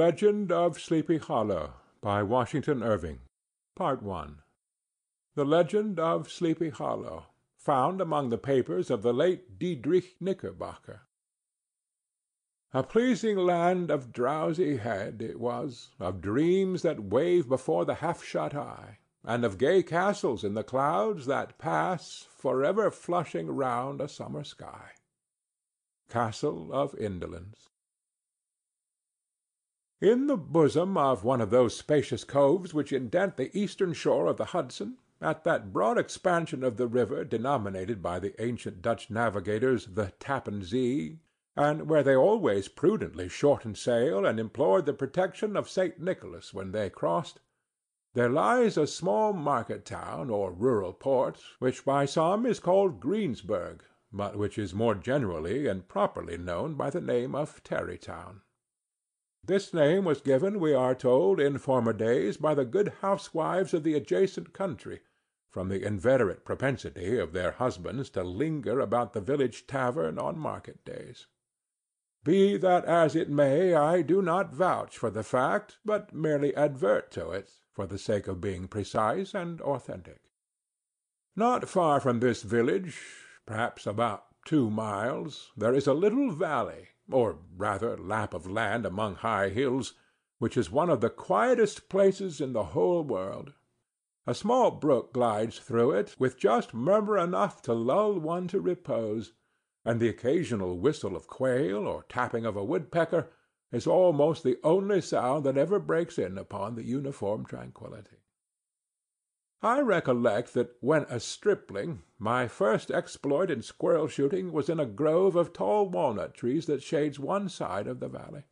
LEGEND OF SLEEPY HOLLOW by Washington Irving THE LEGEND OF SLEEPY HOLLOW Found among the Papers of the late Diedrich Knickerbocker A pleasing land of drowsy head It was, of dreams that wave before the half shut eye, And of gay castles in the clouds that pass Forever flushing round a summer sky. —Castle of Indolence. In the bosom of one of those spacious coves which indent the eastern shore of the Hudson, at that broad expansion of the river denominated by the ancient Dutch navigators the Tappan Zee, and where they always prudently shortened sail and implored the protection of St. Nicholas when they crossed, there lies a small market town or rural port, which by some is called Greensburgh, but which is more generally and properly known by the name of Tarrytown. This name was given, we are told, in former days by the good housewives of the adjacent country, from the inveterate propensity of their husbands to linger about the village tavern on market days. Be that as it may, I do not vouch for the fact, but merely advert to it, for the sake of being precise and authentic. Not far from this village, perhaps about two miles, there is a little valley or rather lap of land among high hills, which is one of the quietest places in the whole world. A small brook glides through it, with just murmur enough to lull one to repose, and the occasional whistle of quail or tapping of a woodpecker is almost the only sound that ever breaks in upon the uniform tranquillity. I recollect that when a stripling my first exploit in squirrel shooting was in a grove of tall walnut trees that shades one side of the valley.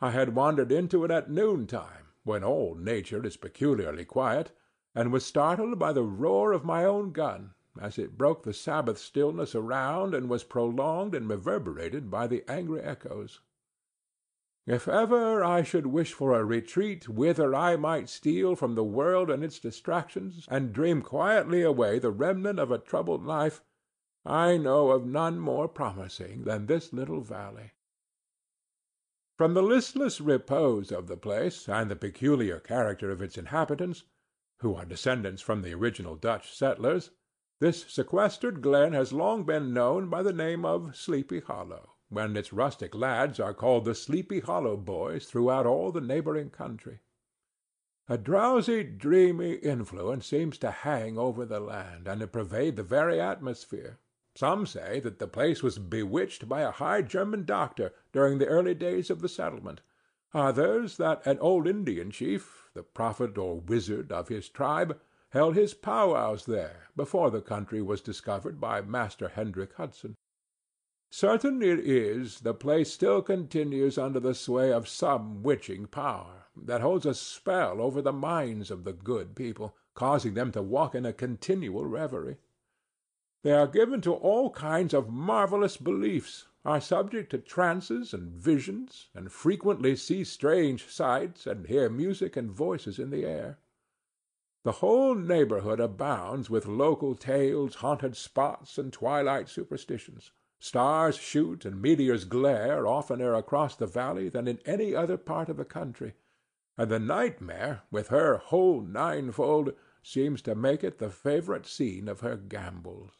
I had wandered into it at noontime, when all nature is peculiarly quiet, and was startled by the roar of my own gun, as it broke the Sabbath stillness around and was prolonged and reverberated by the angry echoes. If ever I should wish for a retreat whither I might steal from the world and its distractions, and dream quietly away the remnant of a troubled life, I know of none more promising than this little valley. From the listless repose of the place, and the peculiar character of its inhabitants, who are descendants from the original Dutch settlers, this sequestered glen has long been known by the name of Sleepy Hollow when its rustic lads are called the Sleepy Hollow boys throughout all the neighboring country. A drowsy, dreamy influence seems to hang over the land, and to pervade the very atmosphere. Some say that the place was bewitched by a high German doctor during the early days of the settlement; others, that an old Indian chief, the prophet or wizard of his tribe, held his powwows there before the country was discovered by Master Hendrik Hudson. Certain it is, the place still continues under the sway of some witching power, that holds a spell over the minds of the good people, causing them to walk in a continual reverie. They are given to all kinds of marvellous beliefs, are subject to trances and visions, and frequently see strange sights, and hear music and voices in the air. The whole neighborhood abounds with local tales, haunted spots, and twilight superstitions. Stars shoot and meteors glare oftener across the valley than in any other part of the country, and the nightmare, with her whole ninefold, seems to make it the favorite scene of her gambols.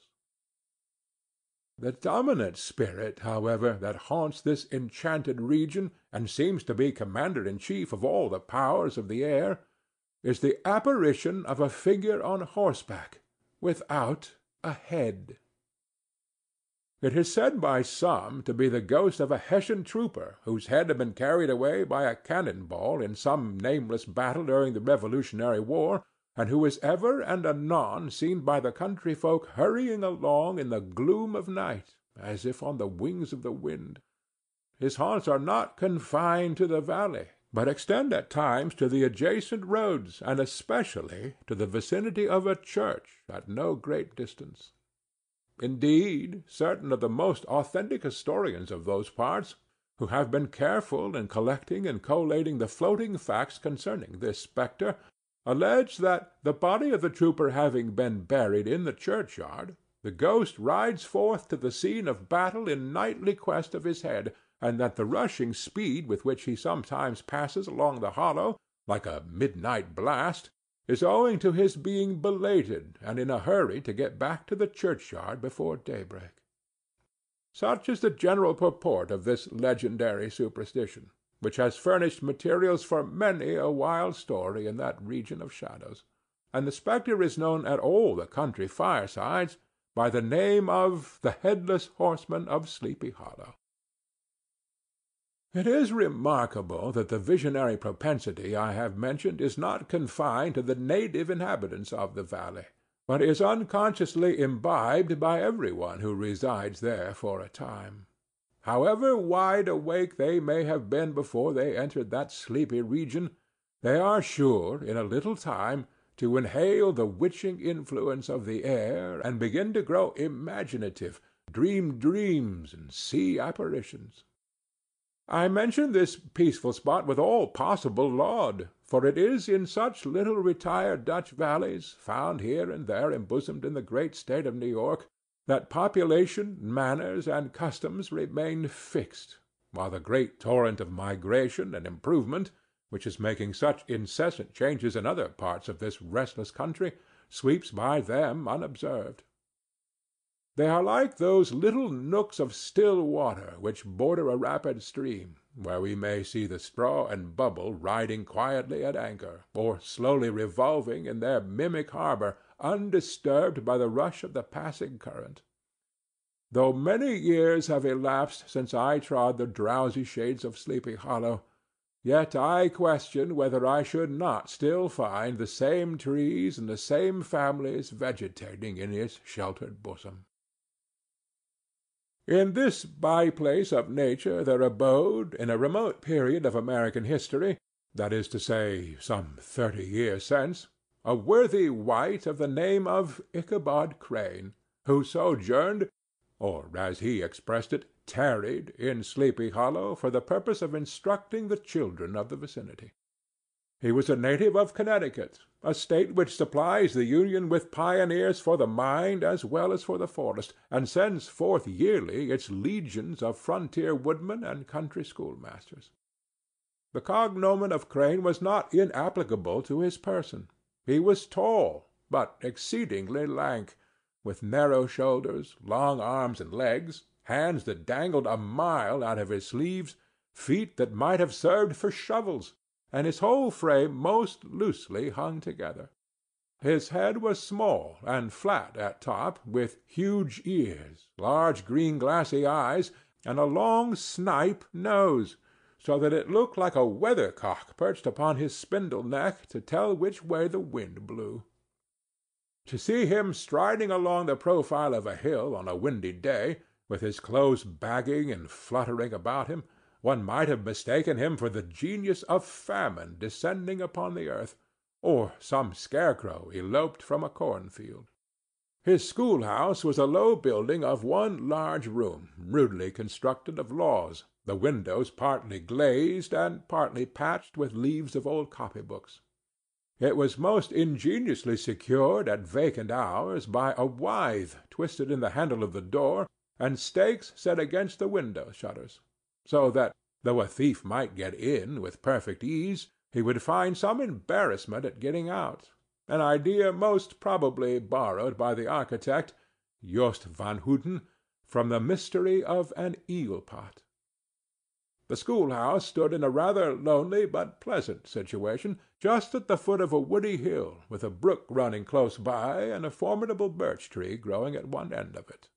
The dominant spirit, however, that haunts this enchanted region, and seems to be commander in chief of all the powers of the air, is the apparition of a figure on horseback, without a head. It is said by some to be the ghost of a Hessian trooper whose head had been carried away by a cannon ball in some nameless battle during the Revolutionary War, and who is ever and anon seen by the country folk hurrying along in the gloom of night, as if on the wings of the wind. His haunts are not confined to the valley, but extend at times to the adjacent roads, and especially to the vicinity of a church at no great distance. Indeed, certain of the most authentic historians of those parts, who have been careful in collecting and collating the floating facts concerning this spectre, allege that, the body of the trooper having been buried in the churchyard, the ghost rides forth to the scene of battle in nightly quest of his head, and that the rushing speed with which he sometimes passes along the hollow, like a midnight blast, is owing to his being belated and in a hurry to get back to the churchyard before daybreak. Such is the general purport of this legendary superstition, which has furnished materials for many a wild story in that region of shadows, and the spectre is known at all the country firesides by the name of the Headless Horseman of Sleepy Hollow. It is remarkable that the visionary propensity I have mentioned is not confined to the native inhabitants of the valley, but is unconsciously imbibed by every one who resides there for a time. However wide awake they may have been before they entered that sleepy region, they are sure, in a little time, to inhale the witching influence of the air and begin to grow imaginative, dream dreams, and see apparitions. I mention this peaceful spot with all possible laud, for it is in such little retired Dutch valleys, found here and there embosomed in the great State of New York, that population, manners, and customs remain fixed, while the great torrent of migration and improvement, which is making such incessant changes in other parts of this restless country, sweeps by them unobserved. They are like those little nooks of still water which border a rapid stream, where we may see the straw and bubble riding quietly at anchor, or slowly revolving in their mimic harbor, undisturbed by the rush of the passing current. Though many years have elapsed since I trod the drowsy shades of Sleepy Hollow, yet I question whether I should not still find the same trees and the same families vegetating in its sheltered bosom. In this by place of nature there abode, in a remote period of American history, that is to say, some thirty years since, a worthy wight of the name of Ichabod Crane, who sojourned, or, as he expressed it, tarried, in Sleepy Hollow for the purpose of instructing the children of the vicinity. He was a native of Connecticut, a State which supplies the Union with pioneers for the mind as well as for the forest, and sends forth yearly its legions of frontier woodmen and country schoolmasters. The cognomen of Crane was not inapplicable to his person. He was tall, but exceedingly lank, with narrow shoulders, long arms and legs, hands that dangled a mile out of his sleeves, feet that might have served for shovels and his whole frame most loosely hung together. His head was small and flat at top, with huge ears, large green glassy eyes, and a long snipe nose, so that it looked like a weathercock perched upon his spindle neck to tell which way the wind blew. To see him striding along the profile of a hill on a windy day, with his clothes bagging and fluttering about him, one might have mistaken him for the genius of famine descending upon the earth, or some scarecrow eloped from a cornfield. His schoolhouse was a low building of one large room, rudely constructed of laths, the windows partly glazed and partly patched with leaves of old copybooks. It was most ingeniously secured at vacant hours by a withe twisted in the handle of the door and stakes set against the window shutters so that, though a thief might get in with perfect ease, he would find some embarrassment at getting out, an idea most probably borrowed by the architect, Jost van Houten, from the mystery of an eel pot. The schoolhouse stood in a rather lonely but pleasant situation, just at the foot of a woody hill, with a brook running close by and a formidable birch tree growing at one end of it.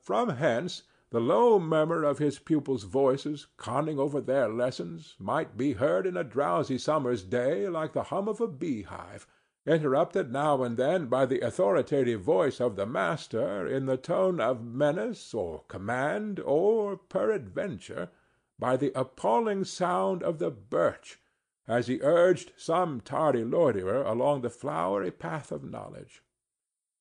From hence the low murmur of his pupils' voices, conning over their lessons, might be heard in a drowsy summer's day like the hum of a beehive, interrupted now and then by the authoritative voice of the master in the tone of menace or command, or, peradventure, by the appalling sound of the birch, as he urged some tardy loiterer along the flowery path of knowledge.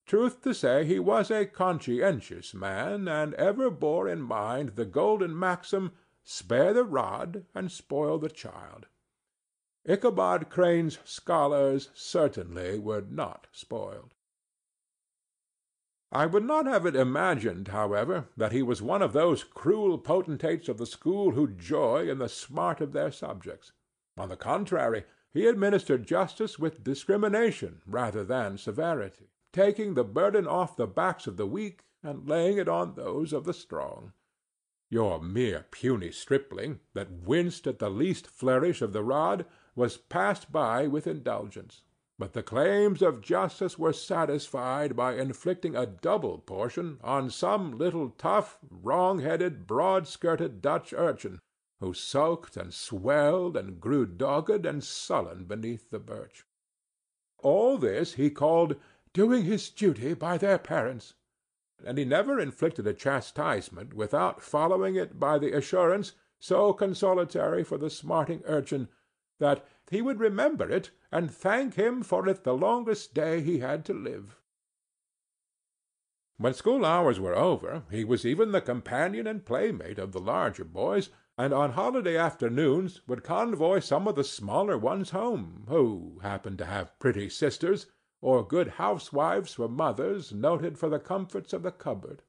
Truth to say, he was a conscientious man, and ever bore in mind the golden maxim, Spare the rod and spoil the child. Ichabod Crane's scholars certainly were not spoiled. I would not have it imagined, however, that he was one of those cruel potentates of the school who joy in the smart of their subjects. On the contrary, he administered justice with discrimination rather than severity, taking the burden off the backs of the weak and laying it on those of the strong. Your mere puny stripling, that winced at the least flourish of the rod, was passed by with indulgence. But the claims of justice were satisfied by inflicting a double portion on some little tough, wrong headed, broad skirted Dutch urchin, who sulked and swelled and grew dogged and sullen beneath the birch. All this he called "doing his duty by their parents," and he never inflicted a chastisement without following it by the assurance, so consolatory for the smarting urchin, that he would remember it and thank him for it the longest day he had to live. When school hours were over, he was even the companion and playmate of the larger boys, and on holiday afternoons would convoy some of the smaller ones home, who happened to have pretty sisters, or good housewives for mothers noted for the comforts of the cupboard.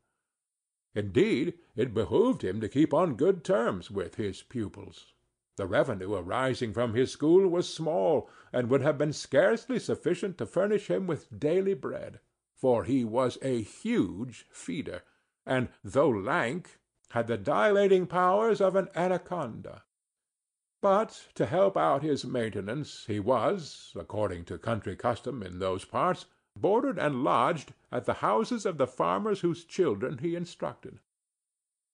Indeed, it behooved him to keep on good terms with his pupils. The revenue arising from his school was small, and would have been scarcely sufficient to furnish him with daily bread; for he was a huge feeder, and, though lank, had the dilating powers of an anaconda. But, to help out his maintenance, he was, according to country custom in those parts, boarded and lodged at the houses of the farmers whose children he instructed.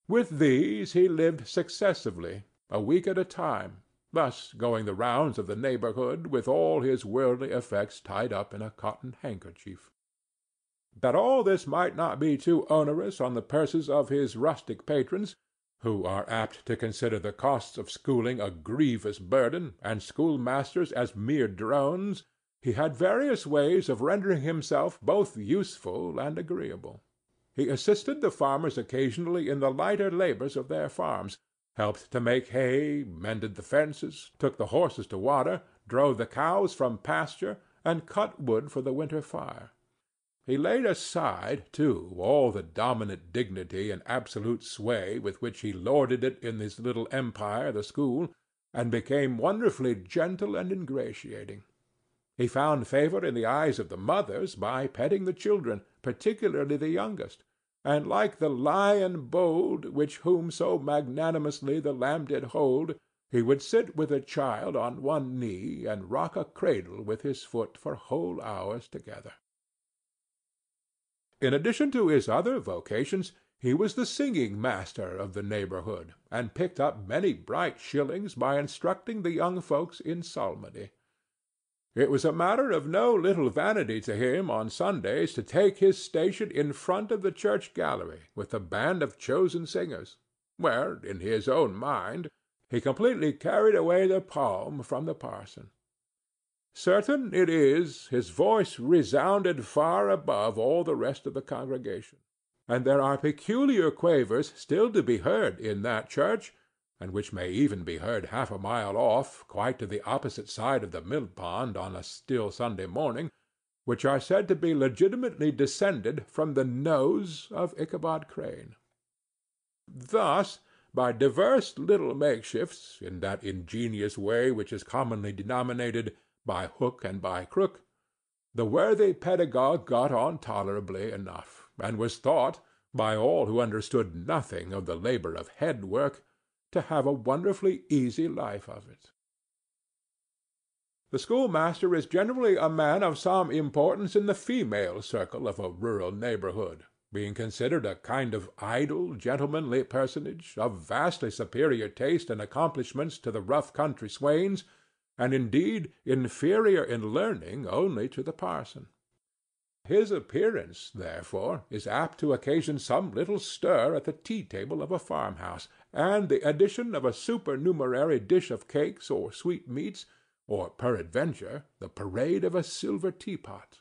With these he lived successively a week at a time, thus going the rounds of the neighborhood with all his worldly effects tied up in a cotton handkerchief. That all this might not be too onerous on the purses of his rustic patrons, who are apt to consider the costs of schooling a grievous burden, and schoolmasters as mere drones, he had various ways of rendering himself both useful and agreeable. He assisted the farmers occasionally in the lighter labors of their farms helped to make hay, mended the fences, took the horses to water, drove the cows from pasture, and cut wood for the winter fire. He laid aside, too, all the dominant dignity and absolute sway with which he lorded it in his little empire, the school, and became wonderfully gentle and ingratiating. He found favor in the eyes of the mothers by petting the children, particularly the youngest, and like the lion bold, which whom so magnanimously the lamb did hold, he would sit with a child on one knee, and rock a cradle with his foot for whole hours together. In addition to his other vocations, he was the singing master of the neighborhood, and picked up many bright shillings by instructing the young folks in psalmody. It was a matter of no little vanity to him on Sundays to take his station in front of the church gallery with a band of chosen singers, where, in his own mind, he completely carried away the palm from the parson. Certain it is, his voice resounded far above all the rest of the congregation, and there are peculiar quavers still to be heard in that church and which may even be heard half a mile off, quite to the opposite side of the mill pond on a still Sunday morning, which are said to be legitimately descended from the nose of Ichabod Crane. Thus, by divers little makeshifts, in that ingenious way which is commonly denominated by hook and by crook, the worthy pedagogue got on tolerably enough, and was thought, by all who understood nothing of the labor of head work, to have a wonderfully easy life of it. The schoolmaster is generally a man of some importance in the female circle of a rural neighborhood, being considered a kind of idle, gentlemanly personage, of vastly superior taste and accomplishments to the rough country swains, and indeed inferior in learning only to the parson. His appearance, therefore, is apt to occasion some little stir at the tea table of a farmhouse, and the addition of a supernumerary dish of cakes or sweetmeats, or peradventure the parade of a silver teapot.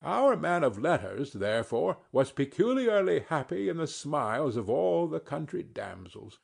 Our man of letters, therefore, was peculiarly happy in the smiles of all the country damsels.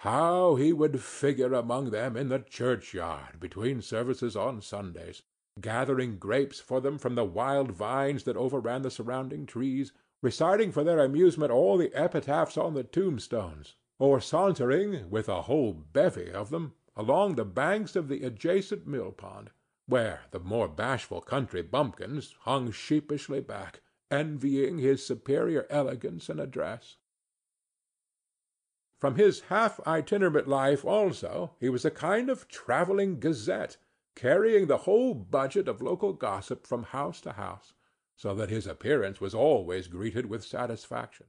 How he would figure among them in the churchyard between services on Sundays! gathering grapes for them from the wild vines that overran the surrounding trees, reciting for their amusement all the epitaphs on the tombstones, or sauntering, with a whole bevy of them, along the banks of the adjacent mill pond, where the more bashful country bumpkins hung sheepishly back, envying his superior elegance and address. From his half itinerant life, also, he was a kind of travelling gazette, carrying the whole budget of local gossip from house to house, so that his appearance was always greeted with satisfaction.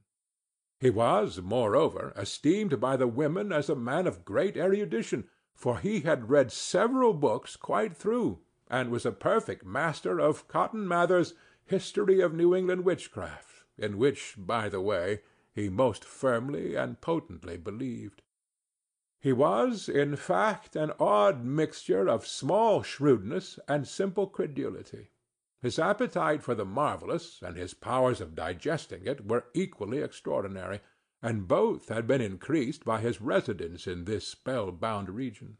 He was, moreover, esteemed by the women as a man of great erudition, for he had read several books quite through, and was a perfect master of Cotton Mather's History of New England Witchcraft, in which, by the way, he most firmly and potently believed. He was, in fact, an odd mixture of small shrewdness and simple credulity. His appetite for the marvellous and his powers of digesting it were equally extraordinary, and both had been increased by his residence in this spell-bound region.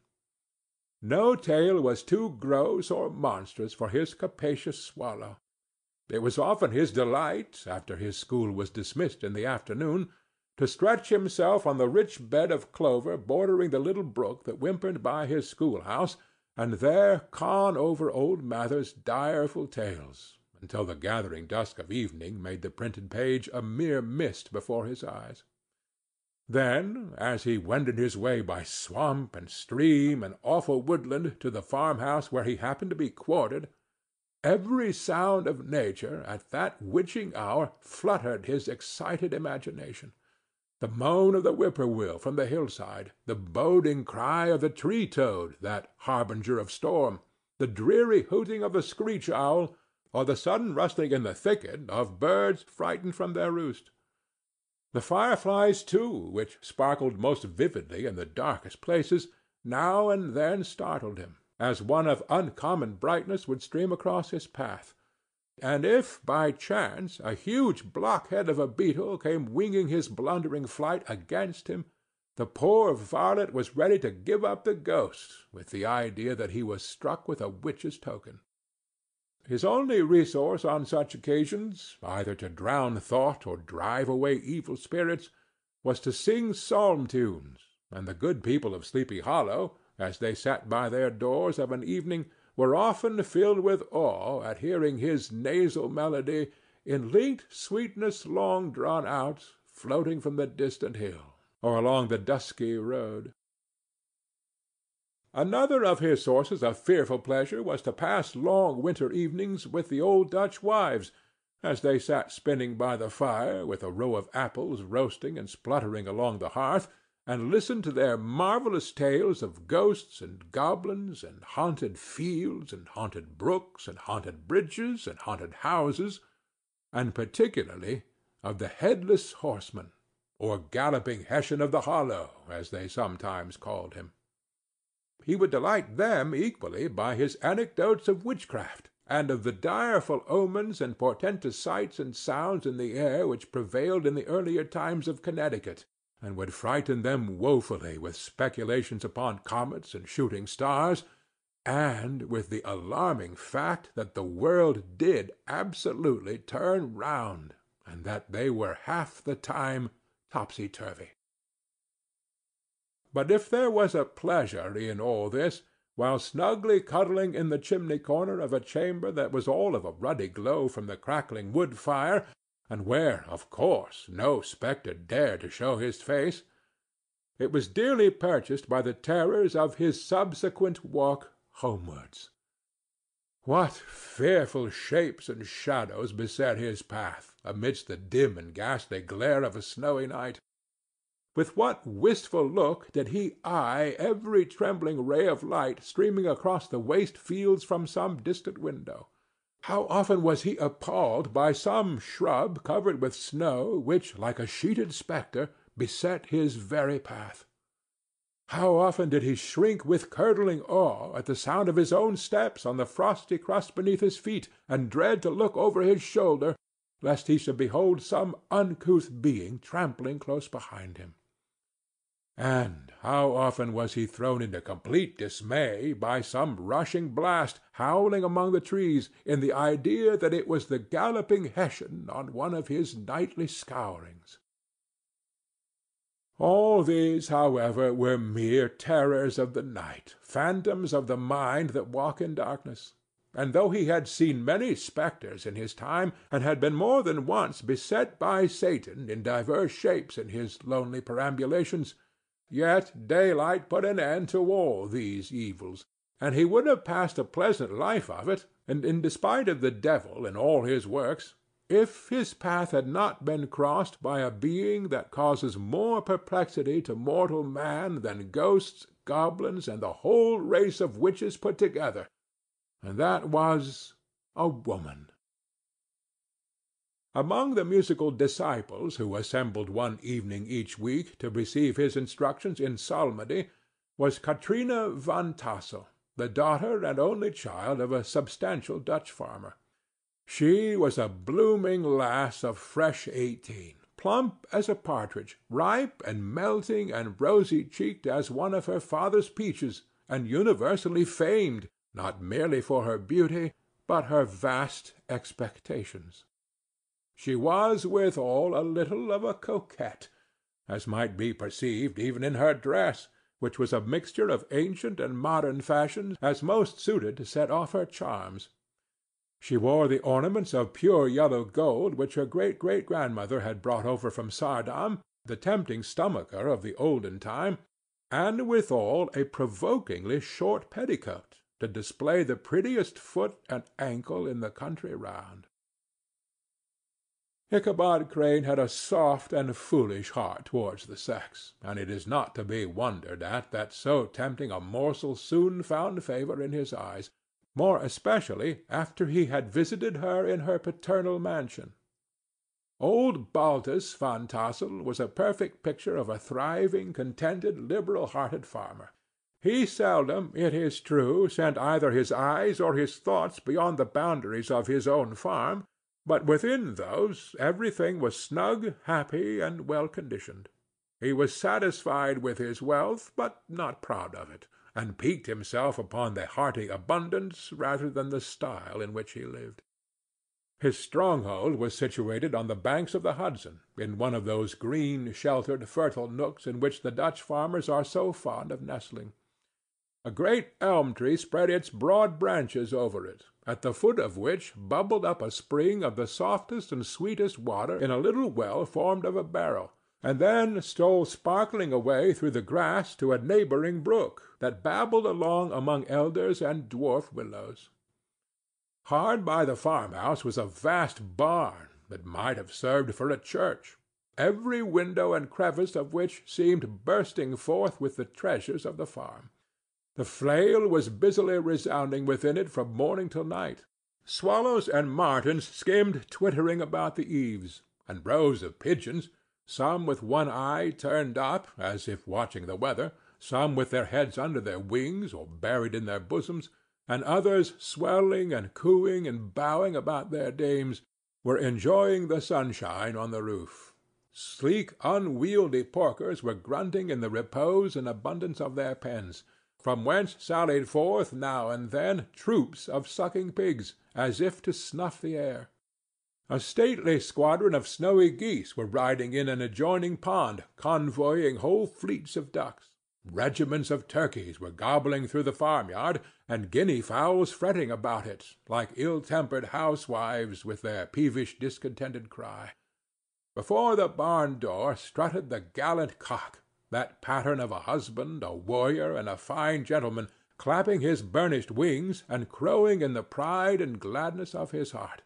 No tale was too gross or monstrous for his capacious swallow. It was often his delight, after his school was dismissed in the afternoon, to stretch himself on the rich bed of clover bordering the little brook that whimpered by his schoolhouse, and there con over old Mather's direful tales, until the gathering dusk of evening made the printed page a mere mist before his eyes. Then, as he wended his way by swamp and stream and awful woodland to the farmhouse where he happened to be quartered, Every sound of nature at that witching hour fluttered his excited imagination. The moan of the whippoorwill from the hillside, the boding cry of the tree toad, that harbinger of storm, the dreary hooting of the screech owl, or the sudden rustling in the thicket of birds frightened from their roost. The fireflies, too, which sparkled most vividly in the darkest places, now and then startled him as one of uncommon brightness would stream across his path; and if by chance a huge blockhead of a beetle came winging his blundering flight against him, the poor varlet was ready to give up the ghost with the idea that he was struck with a witch's token. His only resource on such occasions, either to drown thought or drive away evil spirits, was to sing psalm tunes, and the good people of Sleepy Hollow as they sat by their doors of an evening, were often filled with awe at hearing his nasal melody, in linked sweetness long drawn out, floating from the distant hill, or along the dusky road. Another of his sources of fearful pleasure was to pass long winter evenings with the old Dutch wives, as they sat spinning by the fire, with a row of apples roasting and spluttering along the hearth, and listened to their marvellous tales of ghosts and goblins, and haunted fields, and haunted brooks, and haunted bridges, and haunted houses, and particularly of the Headless Horseman, or Galloping Hessian of the Hollow, as they sometimes called him. He would delight them equally by his anecdotes of witchcraft, and of the direful omens and portentous sights and sounds in the air which prevailed in the earlier times of Connecticut and would frighten them woefully with speculations upon comets and shooting stars, and with the alarming fact that the world did absolutely turn round, and that they were half the time topsy-turvy. But if there was a pleasure in all this, while snugly cuddling in the chimney-corner of a chamber that was all of a ruddy glow from the crackling wood fire, and where, of course, no spectre dared to show his face, it was dearly purchased by the terrors of his subsequent walk homewards. What fearful shapes and shadows beset his path, amidst the dim and ghastly glare of a snowy night! With what wistful look did he eye every trembling ray of light streaming across the waste fields from some distant window! How often was he appalled by some shrub covered with snow which, like a sheeted spectre, beset his very path! How often did he shrink with curdling awe at the sound of his own steps on the frosty crust beneath his feet, and dread to look over his shoulder lest he should behold some uncouth being trampling close behind him! And how often was he thrown into complete dismay by some rushing blast, howling among the trees, in the idea that it was the galloping Hessian on one of his nightly scourings! All these, however, were mere terrors of the night, phantoms of the mind that walk in darkness; and though he had seen many spectres in his time, and had been more than once beset by Satan in divers shapes in his lonely perambulations, Yet daylight put an end to all these evils, and he would have passed a pleasant life of it, in despite of the devil and all his works, if his path had not been crossed by a being that causes more perplexity to mortal man than ghosts, goblins, and the whole race of witches put together, and that was a woman. Among the musical disciples who assembled one evening each week to receive his instructions in psalmody was Katrina Van Tassel, the daughter and only child of a substantial Dutch farmer. She was a blooming lass of fresh eighteen, plump as a partridge, ripe and melting and rosy cheeked as one of her father's peaches, and universally famed, not merely for her beauty, but her vast expectations. She was withal a little of a coquette, as might be perceived even in her dress, which was a mixture of ancient and modern fashions as most suited to set off her charms. She wore the ornaments of pure yellow gold which her great great grandmother had brought over from Saardam, the tempting stomacher of the olden time, and withal a provokingly short petticoat, to display the prettiest foot and ankle in the country round. Ichabod Crane had a soft and foolish heart towards the sex, and it is not to be wondered at that so tempting a morsel soon found favor in his eyes, more especially after he had visited her in her paternal mansion. Old Baltus Van Tassel was a perfect picture of a thriving, contented, liberal-hearted farmer. He seldom, it is true, sent either his eyes or his thoughts beyond the boundaries of his own farm, but within those everything was snug, happy, and well conditioned. He was satisfied with his wealth, but not proud of it, and piqued himself upon the hearty abundance rather than the style in which he lived. His stronghold was situated on the banks of the Hudson, in one of those green, sheltered, fertile nooks in which the Dutch farmers are so fond of nestling. A great elm tree spread its broad branches over it, at the foot of which bubbled up a spring of the softest and sweetest water in a little well formed of a barrel, and then stole sparkling away through the grass to a neighboring brook that babbled along among elders and dwarf willows. Hard by the farmhouse was a vast barn that might have served for a church, every window and crevice of which seemed bursting forth with the treasures of the farm. The flail was busily resounding within it from morning till night. Swallows and martins skimmed twittering about the eaves, and rows of pigeons, some with one eye turned up as if watching the weather, some with their heads under their wings or buried in their bosoms, and others swelling and cooing and bowing about their dames, were enjoying the sunshine on the roof. Sleek unwieldy porkers were grunting in the repose and abundance of their pens from whence sallied forth now and then troops of sucking pigs, as if to snuff the air. A stately squadron of snowy geese were riding in an adjoining pond, convoying whole fleets of ducks. Regiments of turkeys were gobbling through the farmyard, and guinea fowls fretting about it, like ill-tempered housewives with their peevish discontented cry. Before the barn door strutted the gallant cock, that pattern of a husband, a warrior, and a fine gentleman, clapping his burnished wings and crowing in the pride and gladness of his heart,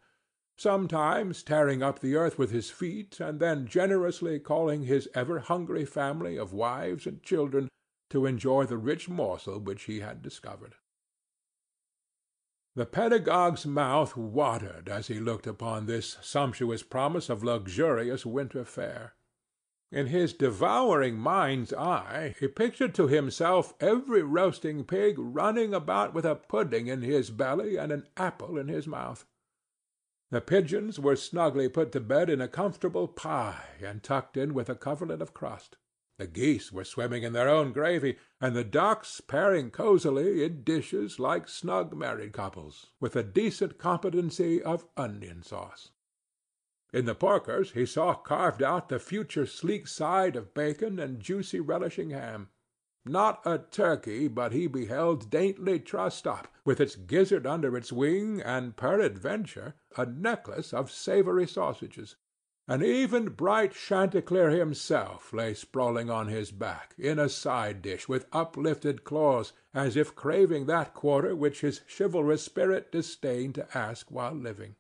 sometimes tearing up the earth with his feet, and then generously calling his ever-hungry family of wives and children to enjoy the rich morsel which he had discovered. The pedagogue's mouth watered as he looked upon this sumptuous promise of luxurious winter fare. In his devouring mind's eye he pictured to himself every roasting pig running about with a pudding in his belly and an apple in his mouth. The pigeons were snugly put to bed in a comfortable pie and tucked in with a coverlet of crust. The geese were swimming in their own gravy, and the ducks pairing cosily in dishes like snug married couples, with a decent competency of onion sauce. In the porkers he saw carved out the future sleek side of bacon and juicy relishing ham. Not a turkey but he beheld daintily trussed up, with its gizzard under its wing and, peradventure, a necklace of savory sausages; and even bright Chanticleer himself lay sprawling on his back, in a side dish, with uplifted claws, as if craving that quarter which his chivalrous spirit disdained to ask while living.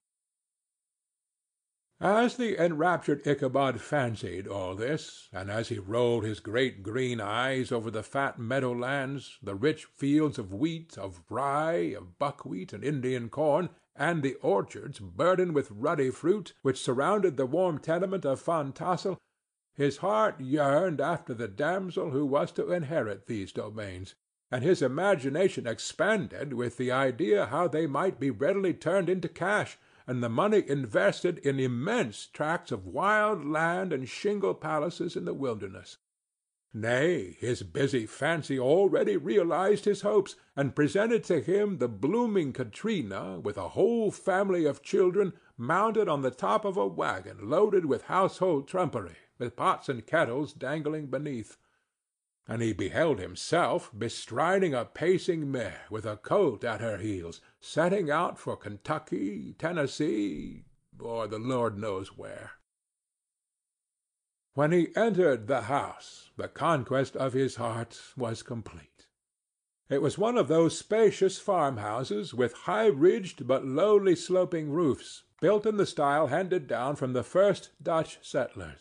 As the enraptured Ichabod fancied all this, and as he rolled his great green eyes over the fat meadow lands, the rich fields of wheat, of rye, of buckwheat and Indian corn, and the orchards, burdened with ruddy fruit, which surrounded the warm tenement of Van Tassel, his heart yearned after the damsel who was to inherit these domains, and his imagination expanded with the idea how they might be readily turned into cash and the money invested in immense tracts of wild land and shingle palaces in the wilderness. Nay, his busy fancy already realized his hopes, and presented to him the blooming Katrina, with a whole family of children, mounted on the top of a wagon loaded with household trumpery, with pots and kettles dangling beneath and he beheld himself bestriding a pacing mare with a colt at her heels, setting out for Kentucky, Tennessee, or the Lord knows where. When he entered the house, the conquest of his heart was complete. It was one of those spacious farmhouses with high-ridged but lowly sloping roofs, built in the style handed down from the first Dutch settlers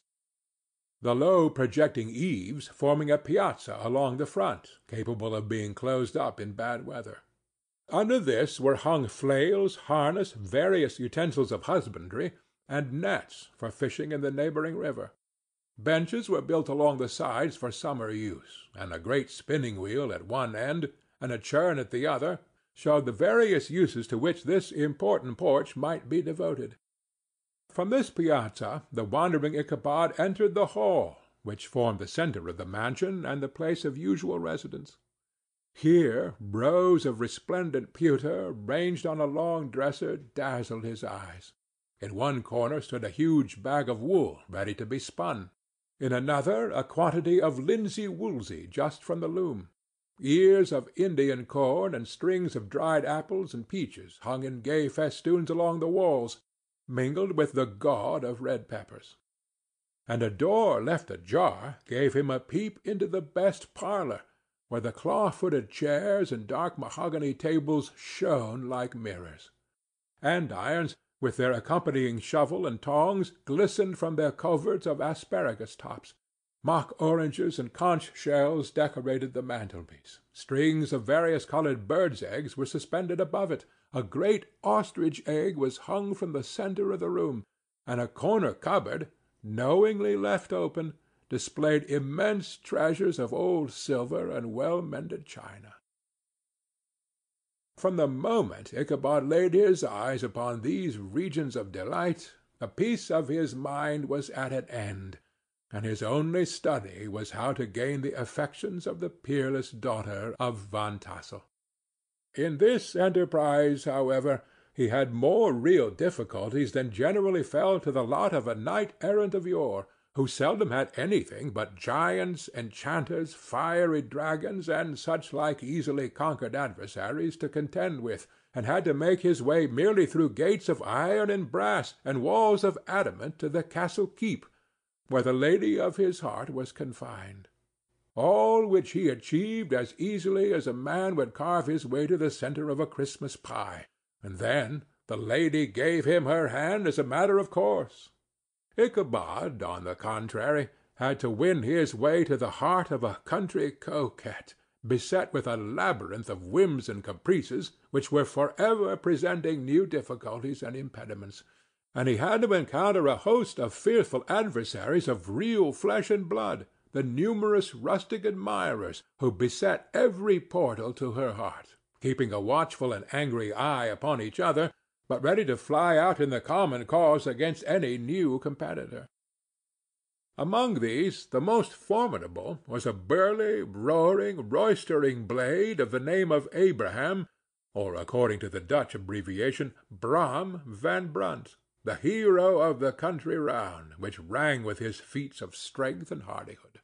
the low projecting eaves forming a piazza along the front, capable of being closed up in bad weather. Under this were hung flails, harness, various utensils of husbandry, and nets for fishing in the neighboring river. Benches were built along the sides for summer use, and a great spinning wheel at one end, and a churn at the other, showed the various uses to which this important porch might be devoted. From this piazza the wandering Ichabod entered the hall, which formed the centre of the mansion and the place of usual residence. Here rows of resplendent pewter, ranged on a long dresser, dazzled his eyes. In one corner stood a huge bag of wool ready to be spun; in another a quantity of linsey woolsey just from the loom. Ears of Indian corn and strings of dried apples and peaches hung in gay festoons along the walls mingled with the gaud of red peppers; and a door left ajar gave him a peep into the best parlor, where the claw‐footed chairs and dark mahogany tables shone like mirrors. Andirons, with their accompanying shovel and tongs, glistened from their coverts of asparagus tops. Mock oranges and conch shells decorated the mantelpiece; strings of various colored birds' eggs were suspended above it. A great ostrich egg was hung from the centre of the room, and a corner cupboard, knowingly left open, displayed immense treasures of old silver and well mended china. From the moment Ichabod laid his eyes upon these regions of delight, the peace of his mind was at an end, and his only study was how to gain the affections of the peerless daughter of Van Tassel. In this enterprise, however, he had more real difficulties than generally fell to the lot of a knight errant of yore, who seldom had anything but giants, enchanters, fiery dragons, and such like easily conquered adversaries to contend with, and had to make his way merely through gates of iron and brass and walls of adamant to the castle keep, where the lady of his heart was confined all which he achieved as easily as a man would carve his way to the centre of a Christmas pie, and then the lady gave him her hand as a matter of course. Ichabod, on the contrary, had to win his way to the heart of a country coquette, beset with a labyrinth of whims and caprices which were forever presenting new difficulties and impediments, and he had to encounter a host of fearful adversaries of real flesh and blood the numerous rustic admirers who beset every portal to her heart, keeping a watchful and angry eye upon each other, but ready to fly out in the common cause against any new competitor. Among these the most formidable was a burly, roaring, roystering blade of the name of Abraham, or, according to the Dutch abbreviation, Brom Van Brunt, the hero of the country round, which rang with his feats of strength and hardihood.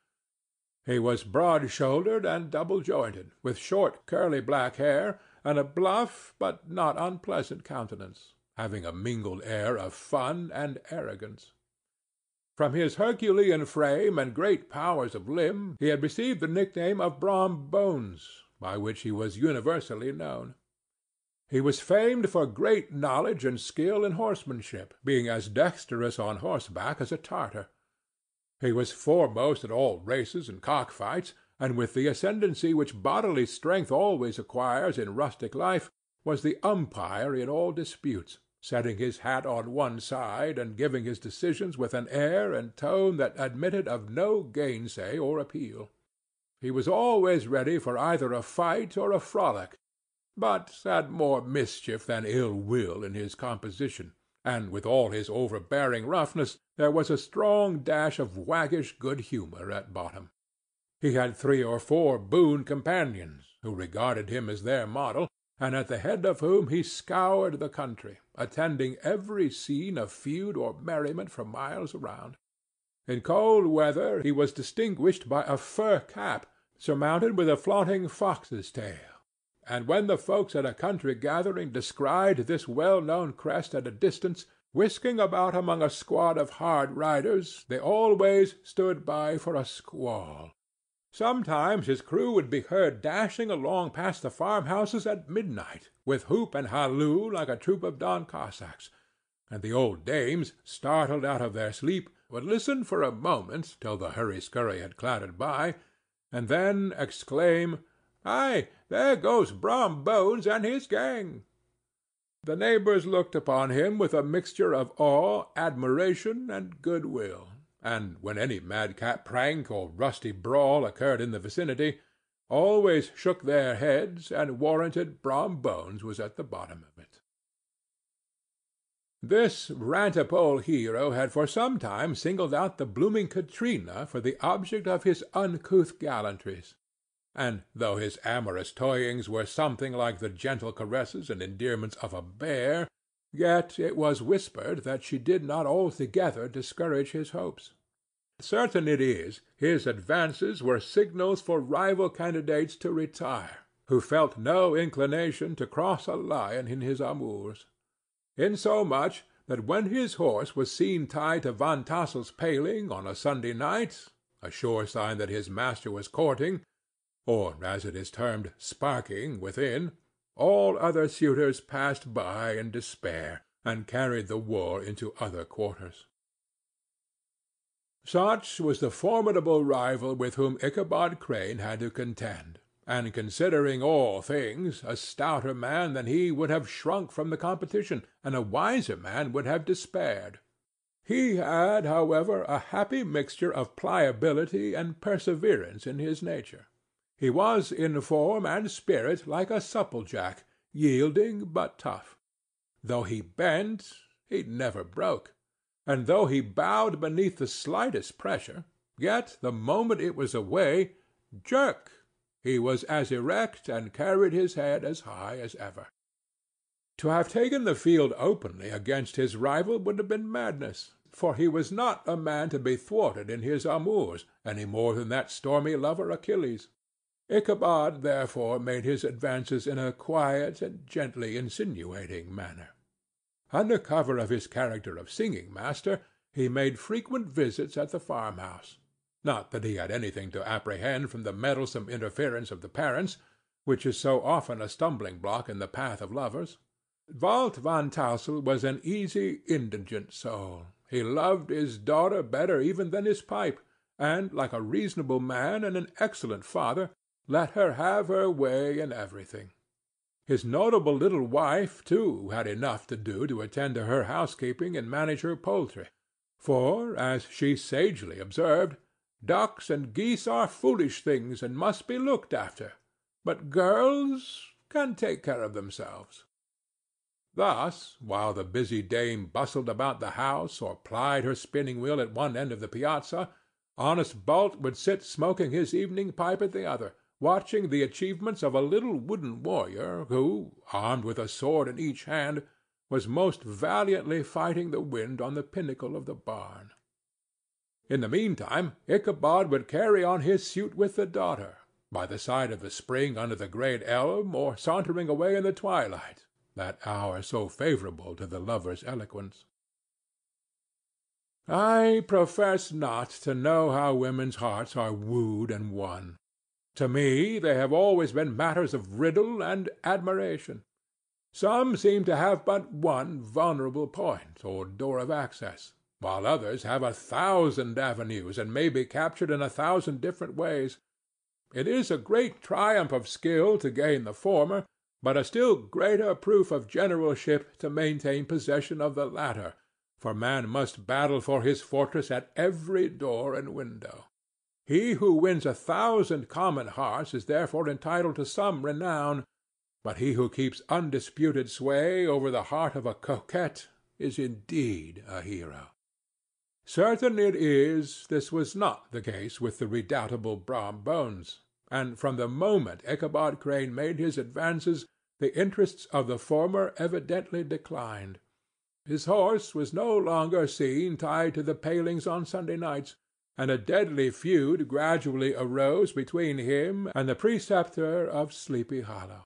He was broad shouldered and double jointed, with short curly black hair, and a bluff but not unpleasant countenance, having a mingled air of fun and arrogance. From his herculean frame and great powers of limb he had received the nickname of Brom Bones, by which he was universally known. He was famed for great knowledge and skill in horsemanship, being as dexterous on horseback as a Tartar. He was foremost at all races and cock fights, and with the ascendancy which bodily strength always acquires in rustic life, was the umpire in all disputes, setting his hat on one side and giving his decisions with an air and tone that admitted of no gainsay or appeal. He was always ready for either a fight or a frolic, but had more mischief than ill will in his composition and with all his overbearing roughness there was a strong dash of waggish good humor at bottom. He had three or four boon companions, who regarded him as their model, and at the head of whom he scoured the country, attending every scene of feud or merriment for miles around. In cold weather he was distinguished by a fur cap, surmounted with a flaunting fox's tail and when the folks at a country gathering descried this well-known crest at a distance, whisking about among a squad of hard riders, they always stood by for a squall. Sometimes his crew would be heard dashing along past the farmhouses at midnight, with whoop and halloo like a troop of Don Cossacks, and the old dames, startled out of their sleep, would listen for a moment till the hurry-scurry had clattered by, and then exclaim, Aye, there goes Brom Bones and his gang. The neighbors looked upon him with a mixture of awe, admiration, and good will, and when any madcap prank or rusty brawl occurred in the vicinity, always shook their heads and warranted Brom Bones was at the bottom of it. This rantipole hero had for some time singled out the blooming Katrina for the object of his uncouth gallantries and though his amorous toyings were something like the gentle caresses and endearments of a bear, yet it was whispered that she did not altogether discourage his hopes. Certain it is, his advances were signals for rival candidates to retire, who felt no inclination to cross a lion in his amours; insomuch that when his horse was seen tied to Van Tassel's paling on a Sunday night—a sure sign that his master was courting, or, as it is termed, sparking within, all other suitors passed by in despair, and carried the war into other quarters. Such was the formidable rival with whom Ichabod Crane had to contend, and considering all things, a stouter man than he would have shrunk from the competition, and a wiser man would have despaired. He had, however, a happy mixture of pliability and perseverance in his nature. He was in form and spirit like a supplejack, yielding but tough. Though he bent, he never broke; and though he bowed beneath the slightest pressure, yet the moment it was away, jerk! he was as erect and carried his head as high as ever. To have taken the field openly against his rival would have been madness, for he was not a man to be thwarted in his amours, any more than that stormy lover Achilles. Ichabod therefore made his advances in a quiet and gently insinuating manner. Under cover of his character of singing master, he made frequent visits at the farmhouse. Not that he had anything to apprehend from the meddlesome interference of the parents, which is so often a stumbling block in the path of lovers. Balt Van Tassel was an easy, indigent soul. He loved his daughter better even than his pipe, and, like a reasonable man and an excellent father, let her have her way in everything. His notable little wife, too, had enough to do to attend to her housekeeping and manage her poultry; for, as she sagely observed, ducks and geese are foolish things and must be looked after, but girls can take care of themselves. Thus, while the busy dame bustled about the house or plied her spinning wheel at one end of the piazza, honest Balt would sit smoking his evening pipe at the other, watching the achievements of a little wooden warrior who, armed with a sword in each hand, was most valiantly fighting the wind on the pinnacle of the barn. In the meantime Ichabod would carry on his suit with the daughter, by the side of the spring under the great elm, or sauntering away in the twilight, that hour so favorable to the lover's eloquence. I profess not to know how women's hearts are wooed and won. To me they have always been matters of riddle and admiration. Some seem to have but one vulnerable point, or door of access, while others have a thousand avenues and may be captured in a thousand different ways. It is a great triumph of skill to gain the former, but a still greater proof of generalship to maintain possession of the latter, for man must battle for his fortress at every door and window. He who wins a thousand common hearts is therefore entitled to some renown, but he who keeps undisputed sway over the heart of a coquette is indeed a hero. Certain it is, this was not the case with the redoubtable Brom Bones, and from the moment Ichabod Crane made his advances the interests of the former evidently declined. His horse was no longer seen tied to the palings on Sunday nights, and a deadly feud gradually arose between him and the preceptor of Sleepy Hollow.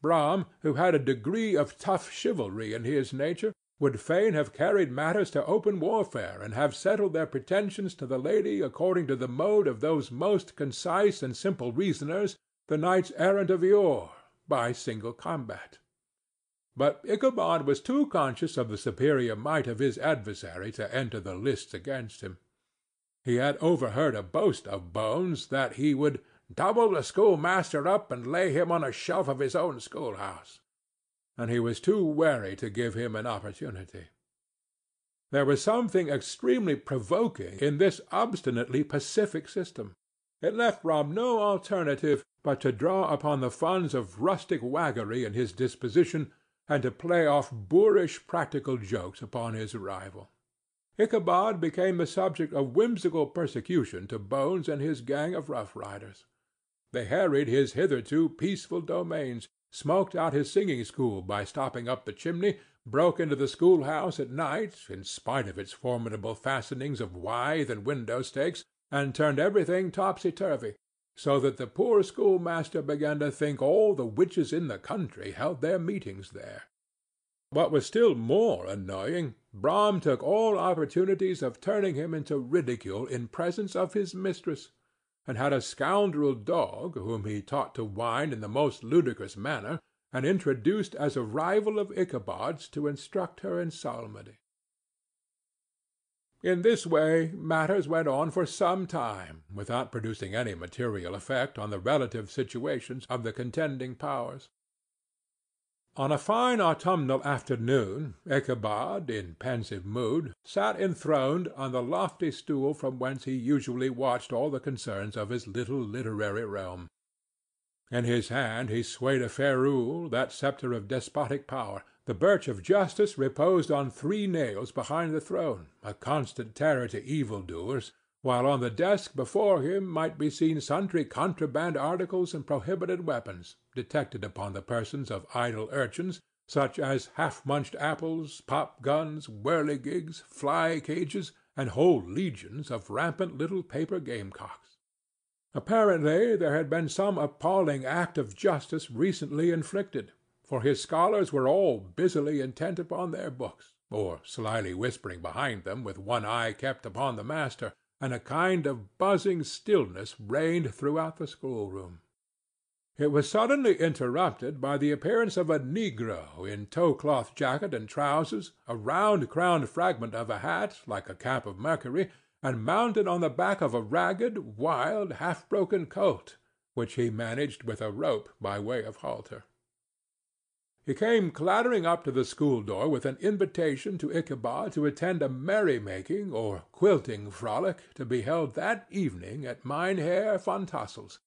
Brom, who had a degree of tough chivalry in his nature, would fain have carried matters to open warfare and have settled their pretensions to the lady according to the mode of those most concise and simple reasoners, the knights errant of yore, by single combat. But Ichabod was too conscious of the superior might of his adversary to enter the lists against him. He had overheard a boast of Bones that he would double the schoolmaster up and lay him on a shelf of his own schoolhouse and he was too wary to give him an opportunity. There was something extremely provoking in this obstinately pacific system. It left Brom no alternative but to draw upon the funds of rustic waggery in his disposition and to play off boorish practical jokes upon his rival. Ichabod became the subject of whimsical persecution to Bones and his gang of rough riders. They harried his hitherto peaceful domains, smoked out his singing school by stopping up the chimney, broke into the schoolhouse at night, in spite of its formidable fastenings of withe and window stakes, and turned everything topsy-turvy, so that the poor schoolmaster began to think all the witches in the country held their meetings there. What was still more annoying, Brom took all opportunities of turning him into ridicule in presence of his mistress and had a scoundrel dog whom he taught to whine in the most ludicrous manner, and introduced as a rival of Ichabod's to instruct her in psalmody. In this way matters went on for some time without producing any material effect on the relative situations of the contending powers. On a fine autumnal afternoon Ichabod, in pensive mood, sat enthroned on the lofty stool from whence he usually watched all the concerns of his little literary realm. In his hand he swayed a ferule, that sceptre of despotic power. The birch of justice reposed on three nails behind the throne, a constant terror to evil-doers, while on the desk before him might be seen sundry contraband articles and prohibited weapons, detected upon the persons of idle urchins, such as half-munched apples, pop-guns, whirligigs, fly-cages, and whole legions of rampant little paper gamecocks. Apparently there had been some appalling act of justice recently inflicted, for his scholars were all busily intent upon their books, or slyly whispering behind them with one eye kept upon the master and a kind of buzzing stillness reigned throughout the schoolroom. It was suddenly interrupted by the appearance of a negro in tow-cloth jacket and trousers, a round-crowned fragment of a hat, like a cap of Mercury, and mounted on the back of a ragged, wild, half-broken colt, which he managed with a rope by way of halter. He came clattering up to the school door with an invitation to Ichabod to attend a merry-making or quilting frolic to be held that evening at Mynheer Van Tassel's,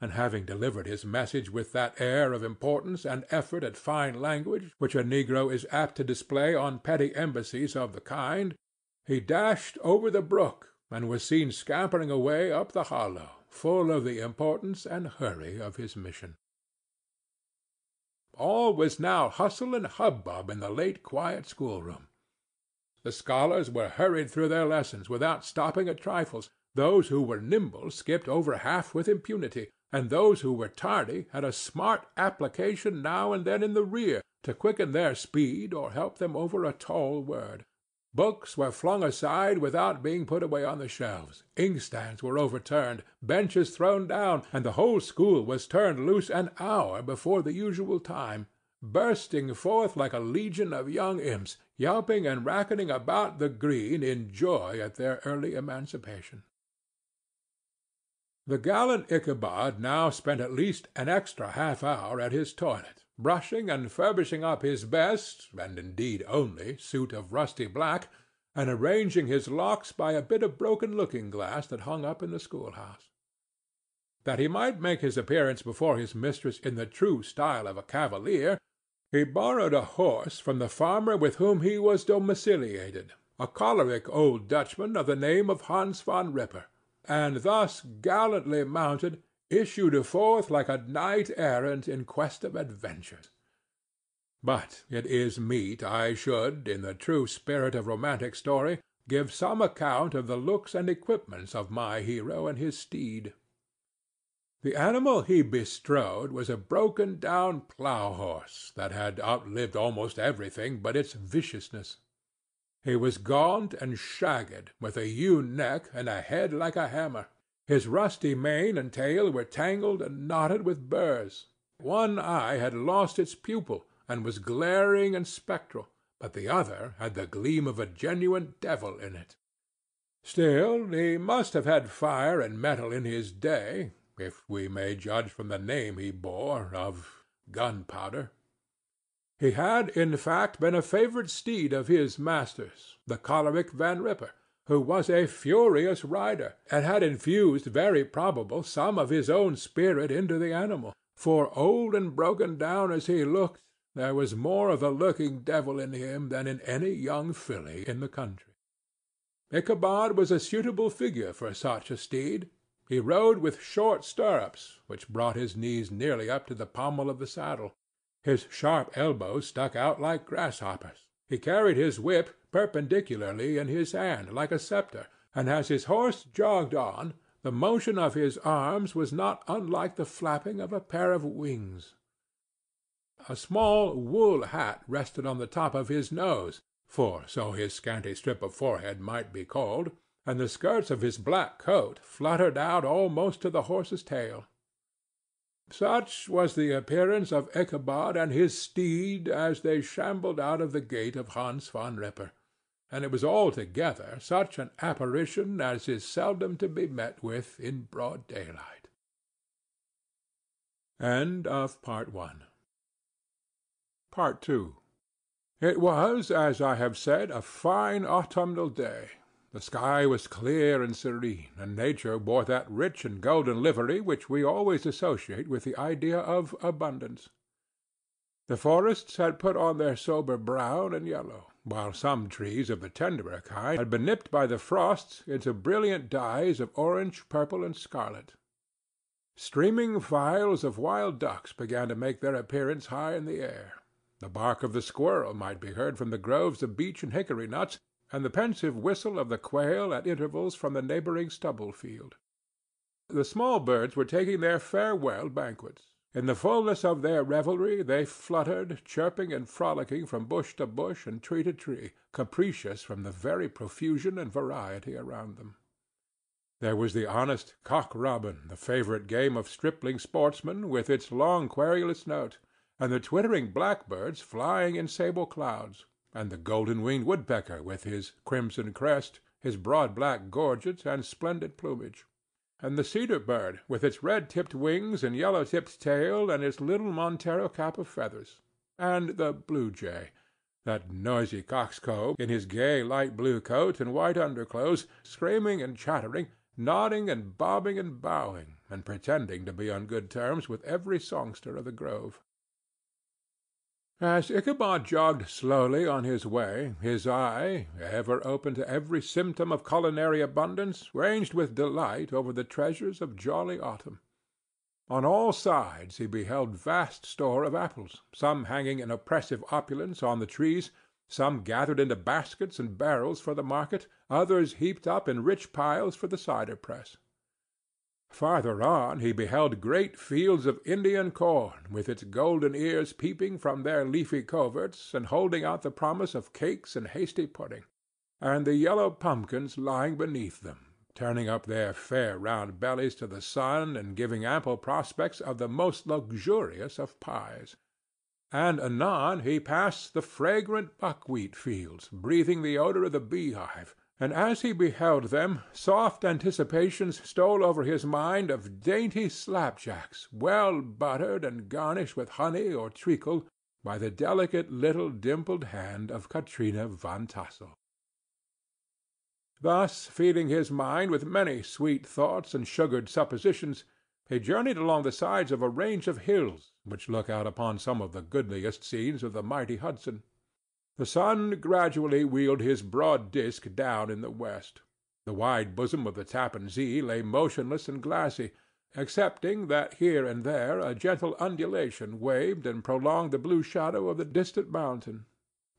and having delivered his message with that air of importance and effort at fine language which a negro is apt to display on petty embassies of the kind, he dashed over the brook and was seen scampering away up the hollow, full of the importance and hurry of his mission. All was now hustle and hubbub in the late quiet schoolroom. The scholars were hurried through their lessons without stopping at trifles; those who were nimble skipped over half with impunity, and those who were tardy had a smart application now and then in the rear to quicken their speed or help them over a tall word. Books were flung aside without being put away on the shelves, inkstands were overturned, benches thrown down, and the whole school was turned loose an hour before the usual time, bursting forth like a legion of young imps, yelping and racketing about the green in joy at their early emancipation. The gallant Ichabod now spent at least an extra half hour at his toilet brushing and furbishing up his best, and indeed only, suit of rusty black, and arranging his locks by a bit of broken looking-glass that hung up in the schoolhouse. That he might make his appearance before his mistress in the true style of a cavalier, he borrowed a horse from the farmer with whom he was domiciliated, a choleric old Dutchman of the name of Hans Van Ripper, and thus gallantly mounted issued forth like a knight errant in quest of adventures. But it is meet I should, in the true spirit of romantic story, give some account of the looks and equipments of my hero and his steed. The animal he bestrode was a broken down plough horse that had outlived almost everything but its viciousness. He was gaunt and shagged, with a ewe neck and a head like a hammer. His rusty mane and tail were tangled and knotted with burrs. One eye had lost its pupil and was glaring and spectral, but the other had the gleam of a genuine devil in it. Still, he must have had fire and mettle in his day, if we may judge from the name he bore of Gunpowder. He had, in fact, been a favorite steed of his master's, the choleric Van Ripper who was a furious rider, and had infused very probable some of his own spirit into the animal; for, old and broken down as he looked, there was more of the lurking devil in him than in any young filly in the country. Ichabod was a suitable figure for such a steed. He rode with short stirrups, which brought his knees nearly up to the pommel of the saddle. His sharp elbows stuck out like grasshoppers. He carried his whip perpendicularly in his hand, like a sceptre, and as his horse jogged on, the motion of his arms was not unlike the flapping of a pair of wings. A small wool hat rested on the top of his nose, for so his scanty strip of forehead might be called, and the skirts of his black coat fluttered out almost to the horse's tail. Such was the appearance of Ichabod and his steed as they shambled out of the gate of Hans Van Ripper, and it was altogether such an apparition as is seldom to be met with in broad daylight. End of Part One. Part Two. It was, as I have said, a fine autumnal day. The sky was clear and serene, and nature wore that rich and golden livery which we always associate with the idea of abundance. The forests had put on their sober brown and yellow, while some trees of the tenderer kind had been nipped by the frosts into brilliant dyes of orange, purple, and scarlet. Streaming files of wild ducks began to make their appearance high in the air. The bark of the squirrel might be heard from the groves of beech and hickory nuts, and the pensive whistle of the quail at intervals from the neighboring stubble-field. The small birds were taking their farewell banquets. In the fullness of their revelry they fluttered, chirping and frolicking from bush to bush and tree to tree, capricious from the very profusion and variety around them. There was the honest cock-robin, the favorite game of stripling sportsmen, with its long querulous note, and the twittering blackbirds flying in sable clouds and the golden-winged woodpecker with his crimson crest, his broad black gorget and splendid plumage; and the cedar-bird with its red-tipped wings and yellow-tipped tail and its little Montero cap of feathers; and the blue-jay, that noisy coxcomb, in his gay light-blue coat and white underclothes, screaming and chattering, nodding and bobbing and bowing, and pretending to be on good terms with every songster of the grove. As Ichabod jogged slowly on his way, his eye, ever open to every symptom of culinary abundance, ranged with delight over the treasures of jolly autumn. On all sides he beheld vast store of apples, some hanging in oppressive opulence on the trees, some gathered into baskets and barrels for the market, others heaped up in rich piles for the cider press. Farther on he beheld great fields of Indian corn, with its golden ears peeping from their leafy coverts and holding out the promise of cakes and hasty pudding; and the yellow pumpkins lying beneath them, turning up their fair round bellies to the sun and giving ample prospects of the most luxurious of pies. And anon he passed the fragrant buckwheat fields, breathing the odor of the beehive, and as he beheld them soft anticipations stole over his mind of dainty slapjacks, well buttered and garnished with honey or treacle by the delicate little dimpled hand of Katrina Van Tassel. Thus feeding his mind with many sweet thoughts and sugared suppositions, he journeyed along the sides of a range of hills which look out upon some of the goodliest scenes of the mighty Hudson. The sun gradually wheeled his broad disk down in the west. The wide bosom of the Tappan Zee lay motionless and glassy, excepting that here and there a gentle undulation waved and prolonged the blue shadow of the distant mountain.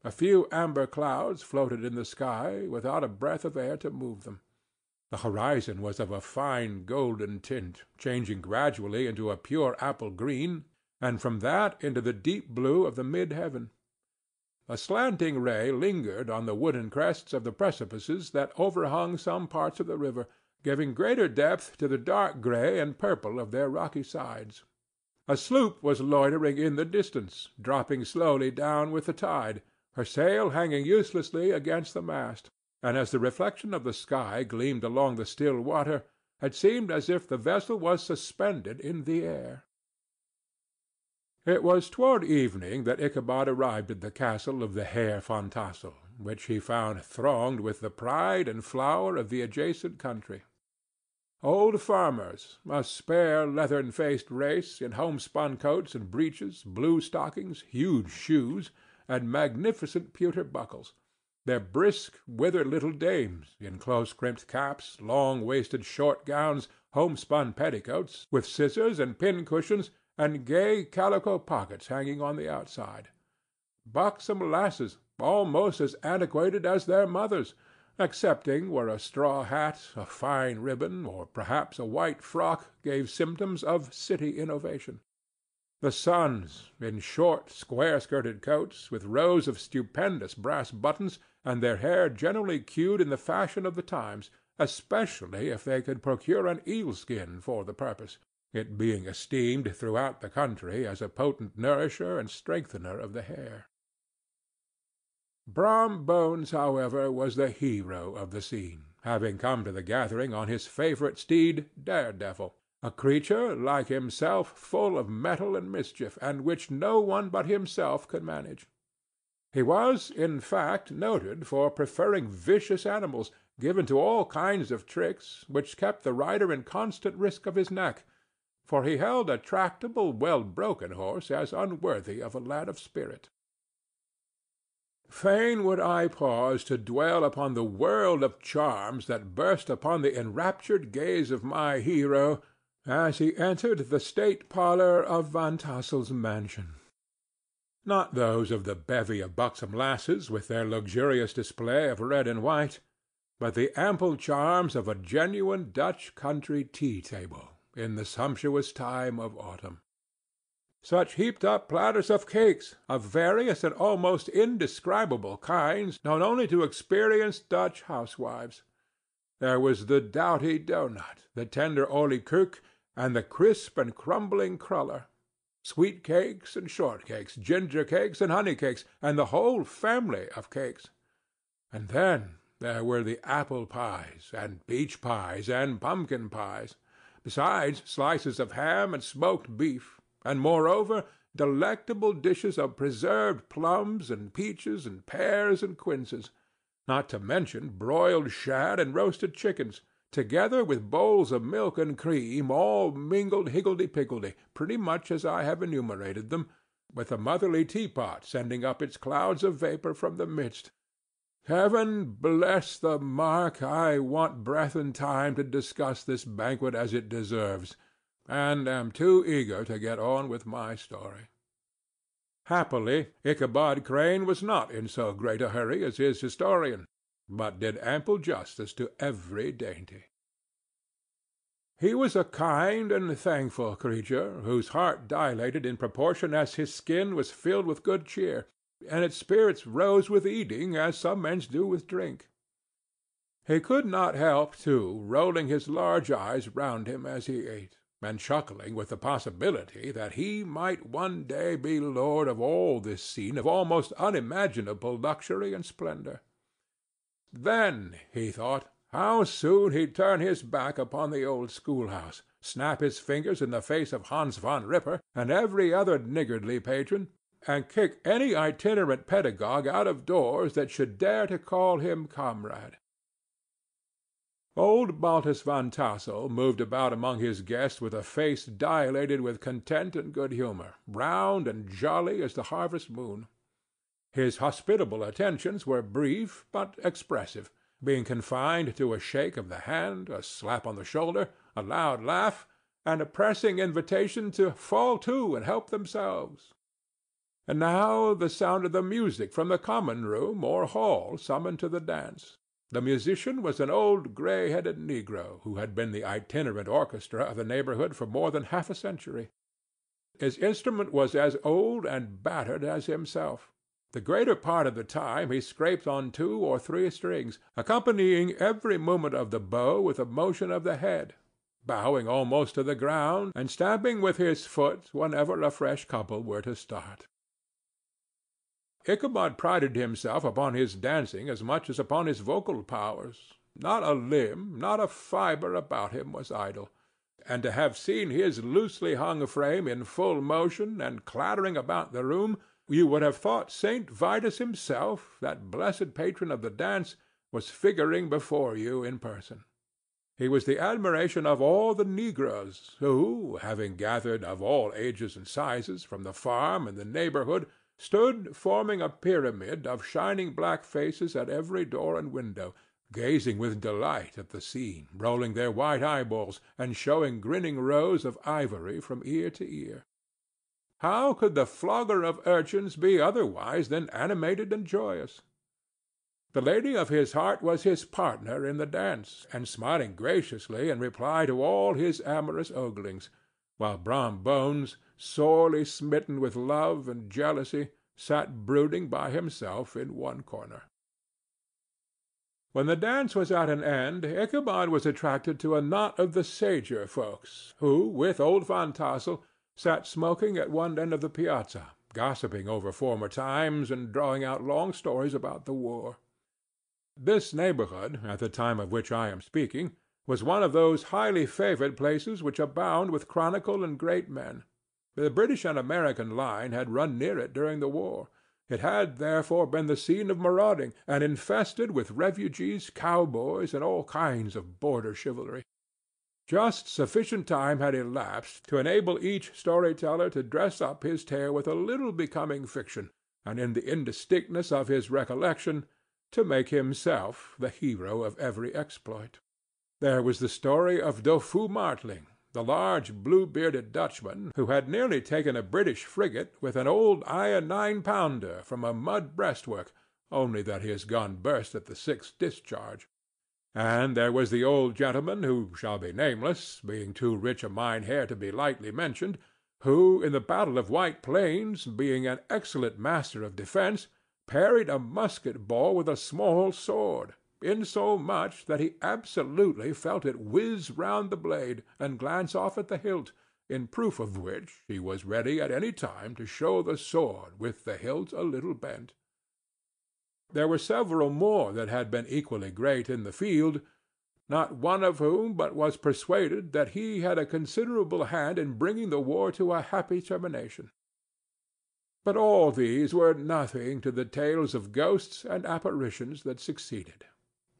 A few amber clouds floated in the sky without a breath of air to move them. The horizon was of a fine golden tint, changing gradually into a pure apple green, and from that into the deep blue of the mid heaven. A slanting ray lingered on the wooden crests of the precipices that overhung some parts of the river, giving greater depth to the dark gray and purple of their rocky sides. A sloop was loitering in the distance, dropping slowly down with the tide, her sail hanging uselessly against the mast and as the reflection of the sky gleamed along the still water, it seemed as if the vessel was suspended in the air. It was toward evening that Ichabod arrived at the castle of the Herr Van Tassel, which he found thronged with the pride and flower of the adjacent country. Old farmers, a spare leathern-faced race, in homespun coats and breeches, blue stockings, huge shoes, and magnificent pewter buckles their brisk, withered little dames, in close-crimped caps, long-waisted short gowns, homespun petticoats, with scissors and pin-cushions and gay calico pockets hanging on the outside; buxom lasses, almost as antiquated as their mothers, excepting where a straw hat, a fine ribbon, or perhaps a white frock gave symptoms of city innovation. The sons, in short, square-skirted coats, with rows of stupendous brass buttons, and their hair generally queued in the fashion of the times, especially if they could procure an eel-skin for the purpose, it being esteemed throughout the country as a potent nourisher and strengthener of the hair. Brom Bones, however, was the hero of the scene, having come to the gathering on his favorite steed, Daredevil, a creature, like himself, full of mettle and mischief, and which no one but himself could manage. He was, in fact, noted for preferring vicious animals, given to all kinds of tricks, which kept the rider in constant risk of his neck, for he held a tractable, well-broken horse as unworthy of a lad of spirit. Fain would I pause to dwell upon the world of charms that burst upon the enraptured gaze of my hero as he entered the state parlor of Van Tassel's mansion. Not those of the bevy of buxom lasses with their luxurious display of red and white, but the ample charms of a genuine Dutch country tea table in the sumptuous time of autumn. Such heaped up platters of cakes, of various and almost indescribable kinds, known only to experienced Dutch housewives. There was the doughty doughnut, the tender olykoek, and the crisp and crumbling cruller; sweet cakes and short cakes, ginger cakes and honey cakes, and the whole family of cakes. And then there were the apple pies, and peach pies, and pumpkin pies; besides slices of ham and smoked beef, and moreover delectable dishes of preserved plums and peaches and pears and quinces; not to mention broiled shad and roasted chickens together with bowls of milk and cream, all mingled higgledy piggledy, pretty much as I have enumerated them, with a motherly teapot sending up its clouds of vapour from the midst. Heaven bless the mark! I want breath and time to discuss this banquet as it deserves, and am too eager to get on with my story. Happily Ichabod Crane was not in so great a hurry as his historian, but did ample justice to every dainty. He was a kind and thankful creature, whose heart dilated in proportion as his skin was filled with good cheer, and its spirits rose with eating as some men's do with drink. He could not help, too, rolling his large eyes round him as he ate, and chuckling with the possibility that he might one day be lord of all this scene of almost unimaginable luxury and splendor. Then, he thought, how soon he'd turn his back upon the old schoolhouse, snap his fingers in the face of Hans Van Ripper and every other niggardly patron, and kick any itinerant pedagogue out of doors that should dare to call him comrade. Old Baltus Van Tassel moved about among his guests with a face dilated with content and good humor, round and jolly as the harvest moon. His hospitable attentions were brief but expressive, being confined to a shake of the hand, a slap on the shoulder, a loud laugh, and a pressing invitation to fall to and help themselves. And now the sound of the music from the common room or hall summoned to the dance. The musician was an old gray-headed negro who had been the itinerant orchestra of the neighborhood for more than half a century. His instrument was as old and battered as himself. The greater part of the time he scraped on two or three strings, accompanying every movement of the bow with a motion of the head, bowing almost to the ground, and stamping with his foot whenever a fresh couple were to start. Ichabod prided himself upon his dancing as much as upon his vocal powers. Not a limb, not a fibre about him was idle, and to have seen his loosely hung frame in full motion and clattering about the room you would have thought Saint Vitus himself, that blessed patron of the dance, was figuring before you in person. He was the admiration of all the negroes, who, having gathered of all ages and sizes from the farm and the neighborhood, stood forming a pyramid of shining black faces at every door and window, gazing with delight at the scene, rolling their white eyeballs, and showing grinning rows of ivory from ear to ear. How could the flogger of urchins be otherwise than animated and joyous? The lady of his heart was his partner in the dance, and smiling graciously in reply to all his amorous oglings, while Brom Bones, sorely smitten with love and jealousy, sat brooding by himself in one corner. When the dance was at an end, Ichabod was attracted to a knot of the sager folks, who, with old Van Tassel, sat smoking at one end of the piazza, gossiping over former times and drawing out long stories about the war. This neighborhood, at the time of which I am speaking, was one of those highly favored places which abound with chronicle and great men. The British and American line had run near it during the war. It had, therefore, been the scene of marauding, and infested with refugees, cowboys, and all kinds of border chivalry. Just sufficient time had elapsed to enable each story-teller to dress up his tale with a little becoming fiction, and in the indistinctness of his recollection to make himself the hero of every exploit. There was the story of Doffue Martling, the large blue-bearded Dutchman who had nearly taken a British frigate with an old iron nine-pounder from a mud breastwork, only that his gun burst at the sixth discharge. And there was the old gentleman who shall be nameless, being too rich a Mynheer to be lightly mentioned, who, in the battle of White Plains, being an excellent master of defence, parried a musket ball with a small sword, insomuch that he absolutely felt it whiz round the blade and glance off at the hilt, in proof of which he was ready at any time to show the sword with the hilt a little bent. There were several more that had been equally great in the field, not one of whom but was persuaded that he had a considerable hand in bringing the war to a happy termination. But all these were nothing to the tales of ghosts and apparitions that succeeded.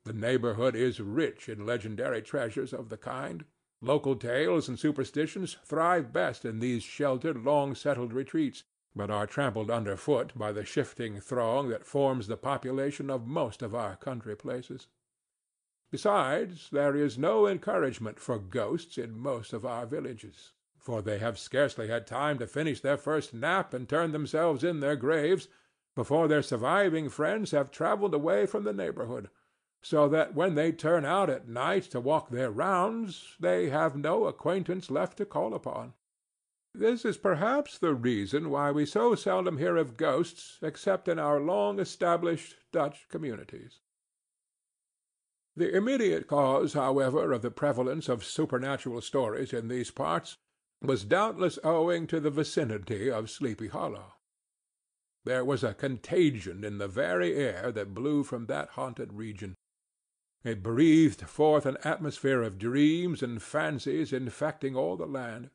The neighborhood is rich in legendary treasures of the kind. Local tales and superstitions thrive best in these sheltered, long settled retreats, but are trampled under foot by the shifting throng that forms the population of most of our country places. Besides, there is no encouragement for ghosts in most of our villages, for they have scarcely had time to finish their first nap and turn themselves in their graves before their surviving friends have travelled away from the neighborhood so that when they turn out at night to walk their rounds they have no acquaintance left to call upon. This is perhaps the reason why we so seldom hear of ghosts except in our long established Dutch communities. The immediate cause, however, of the prevalence of supernatural stories in these parts was doubtless owing to the vicinity of Sleepy Hollow. There was a contagion in the very air that blew from that haunted region. It breathed forth an atmosphere of dreams and fancies infecting all the land.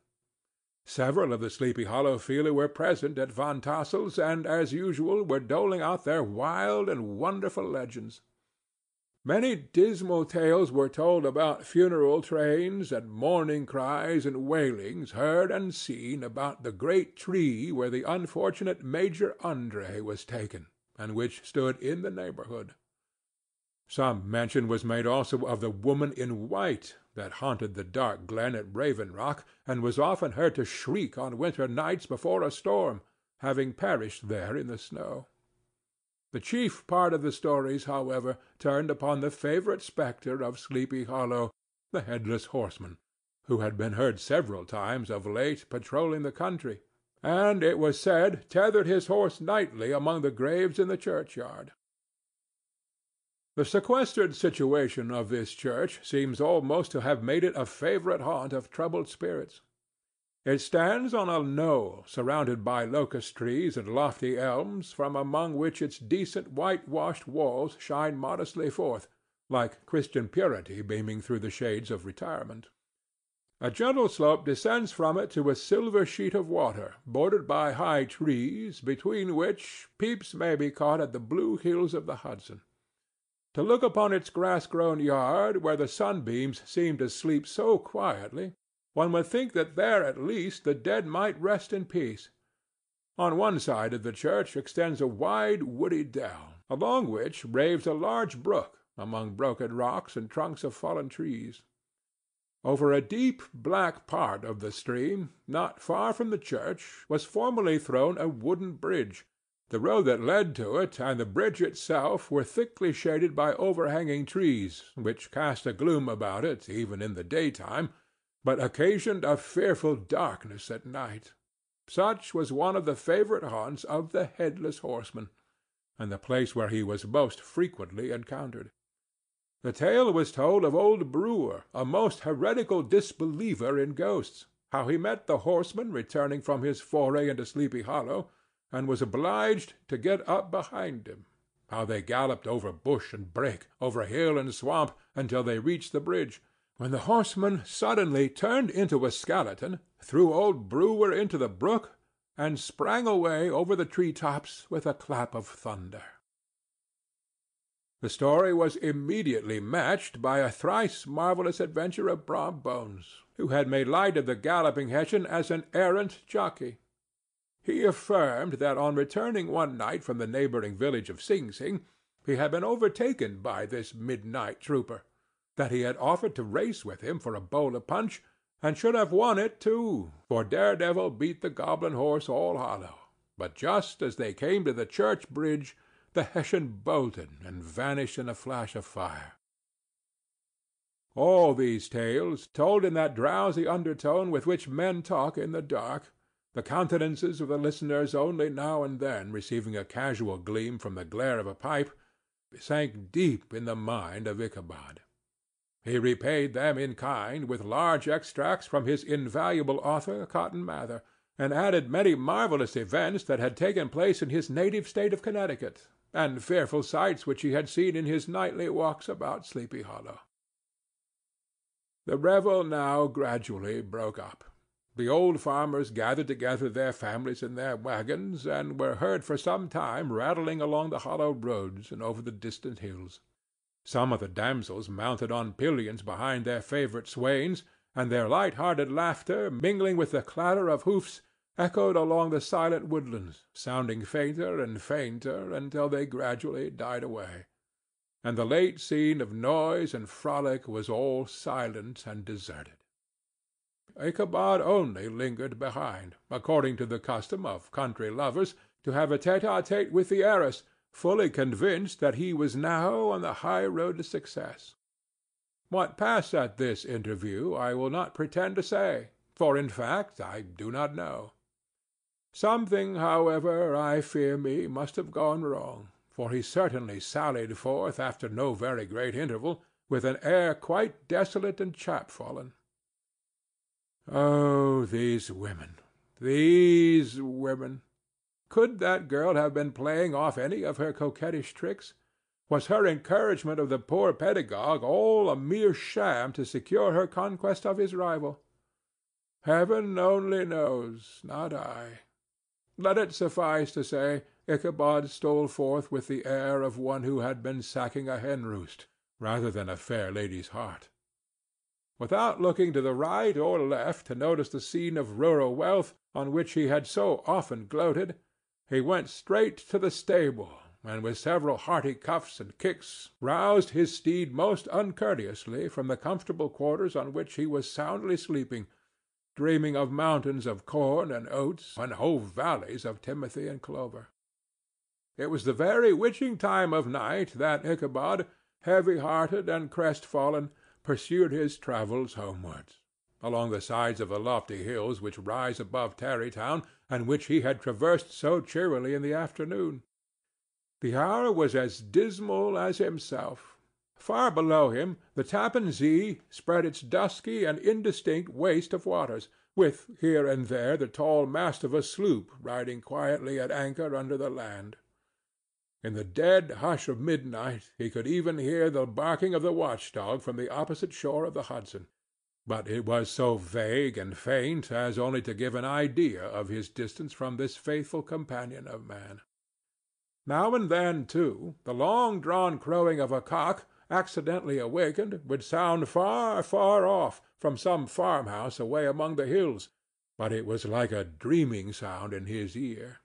Several of the Sleepy Hollow feeler were present at Van Tassel's, and, as usual, were doling out their wild and wonderful legends. Many dismal tales were told about funeral trains, and mourning cries and wailings heard and seen about the great tree where the unfortunate Major André was taken, and which stood in the neighborhood. Some mention was made also of the woman in white that haunted the dark glen at Raven Rock, and was often heard to shriek on winter nights before a storm, having perished there in the snow. The chief part of the stories, however, turned upon the favorite spectre of Sleepy Hollow, the Headless Horseman, who had been heard several times of late patrolling the country, and, it was said, tethered his horse nightly among the graves in the churchyard. The sequestered situation of this church seems almost to have made it a favorite haunt of troubled spirits. It stands on a knoll surrounded by locust trees and lofty elms, from among which its decent whitewashed walls shine modestly forth, like Christian purity beaming through the shades of retirement. A gentle slope descends from it to a silver sheet of water, bordered by high trees, between which peeps may be caught at the blue hills of the Hudson. To look upon its grass grown yard, where the sunbeams seem to sleep so quietly, one would think that there at least the dead might rest in peace. On one side of the church extends a wide woody dell, along which raves a large brook among broken rocks and trunks of fallen trees. Over a deep black part of the stream, not far from the church, was formerly thrown a wooden bridge, the road that led to it and the bridge itself were thickly shaded by overhanging trees, which cast a gloom about it even in the daytime, but occasioned a fearful darkness at night. Such was one of the favorite haunts of the Headless Horseman, and the place where he was most frequently encountered. The tale was told of old Brewer, a most heretical disbeliever in ghosts, how he met the horseman returning from his foray into Sleepy Hollow, and was obliged to get up behind him; how they galloped over bush and brake, over hill and swamp, until they reached the bridge, when the horseman suddenly turned into a skeleton, threw old Brewer into the brook, and sprang away over the tree tops with a clap of thunder. The story was immediately matched by a thrice marvellous adventure of Brom Bones, who had made light of the galloping Hessian as an errant jockey. He affirmed that on returning one night from the neighboring village of Sing Sing he had been overtaken by this midnight trooper; that he had offered to race with him for a bowl of punch, and should have won it too, for Daredevil beat the goblin horse all hollow; but just as they came to the church bridge the Hessian bolted and vanished in a flash of fire. All these tales, told in that drowsy undertone with which men talk in the dark the countenances of the listeners only now and then receiving a casual gleam from the glare of a pipe, sank deep in the mind of Ichabod. He repaid them in kind with large extracts from his invaluable author, Cotton Mather, and added many marvellous events that had taken place in his native state of Connecticut, and fearful sights which he had seen in his nightly walks about Sleepy Hollow. The revel now gradually broke up. The old farmers gathered together their families in their wagons, and were heard for some time rattling along the hollow roads and over the distant hills. Some of the damsels mounted on pillions behind their favorite swains, and their light hearted laughter, mingling with the clatter of hoofs, echoed along the silent woodlands, sounding fainter and fainter until they gradually died away, and the late scene of noise and frolic was all silent and deserted. Ichabod only lingered behind, according to the custom of country lovers, to have a tête à tête with the heiress, fully convinced that he was now on the high road to success. What passed at this interview I will not pretend to say, for in fact I do not know. Something, however, I fear me, must have gone wrong, for he certainly sallied forth after no very great interval, with an air quite desolate and chapfallen. Oh, these women, these women! Could that girl have been playing off any of her coquettish tricks? Was her encouragement of the poor pedagogue all a mere sham to secure her conquest of his rival? Heaven only knows, not I. Let it suffice to say, Ichabod stole forth with the air of one who had been sacking a hen roost, rather than a fair lady's heart. Without looking to the right or left to notice the scene of rural wealth on which he had so often gloated, he went straight to the stable, and with several hearty cuffs and kicks roused his steed most uncourteously from the comfortable quarters on which he was soundly sleeping, dreaming of mountains of corn and oats and whole valleys of timothy and clover. It was the very witching time of night that Ichabod, heavy‐hearted and crestfallen, pursued his travels homewards along the sides of the lofty hills which rise above Tarrytown, and which he had traversed so cheerily in the afternoon. The hour was as dismal as himself. Far below him the Tappan Zee spread its dusky and indistinct waste of waters, with here and there the tall mast of a sloop riding quietly at anchor under the land. In the dead hush of midnight he could even hear the barking of the watch dog from the opposite shore of the Hudson but it was so vague and faint as only to give an idea of his distance from this faithful companion of man. Now and then, too, the long‐drawn crowing of a cock, accidentally awakened, would sound far, far off, from some farmhouse away among the hills, but it was like a dreaming sound in his ear.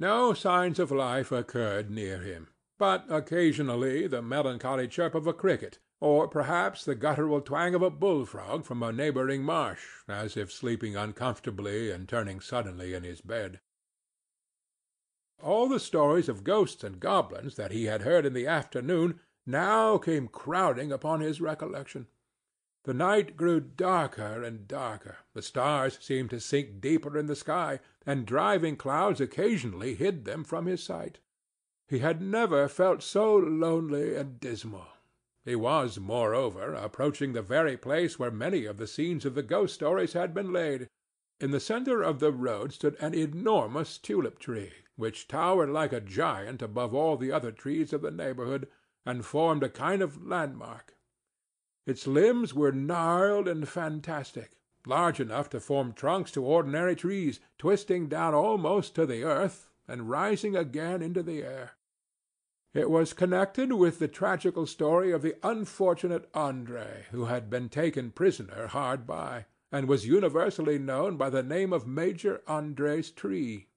No signs of life occurred near him, but occasionally the melancholy chirp of a cricket or perhaps the guttural twang of a bullfrog from a neighboring marsh, as if sleeping uncomfortably and turning suddenly in his bed. All the stories of ghosts and goblins that he had heard in the afternoon now came crowding upon his recollection. The night grew darker and darker, the stars seemed to sink deeper in the sky, and driving clouds occasionally hid them from his sight. He had never felt so lonely and dismal. He was, moreover, approaching the very place where many of the scenes of the ghost stories had been laid. In the centre of the road stood an enormous tulip tree, which towered like a giant above all the other trees of the neighborhood, and formed a kind of landmark. Its limbs were gnarled and fantastic, large enough to form trunks to ordinary trees, twisting down almost to the earth, and rising again into the air. It was connected with the tragical story of the unfortunate André, who had been taken prisoner hard by, and was universally known by the name of Major André's tree.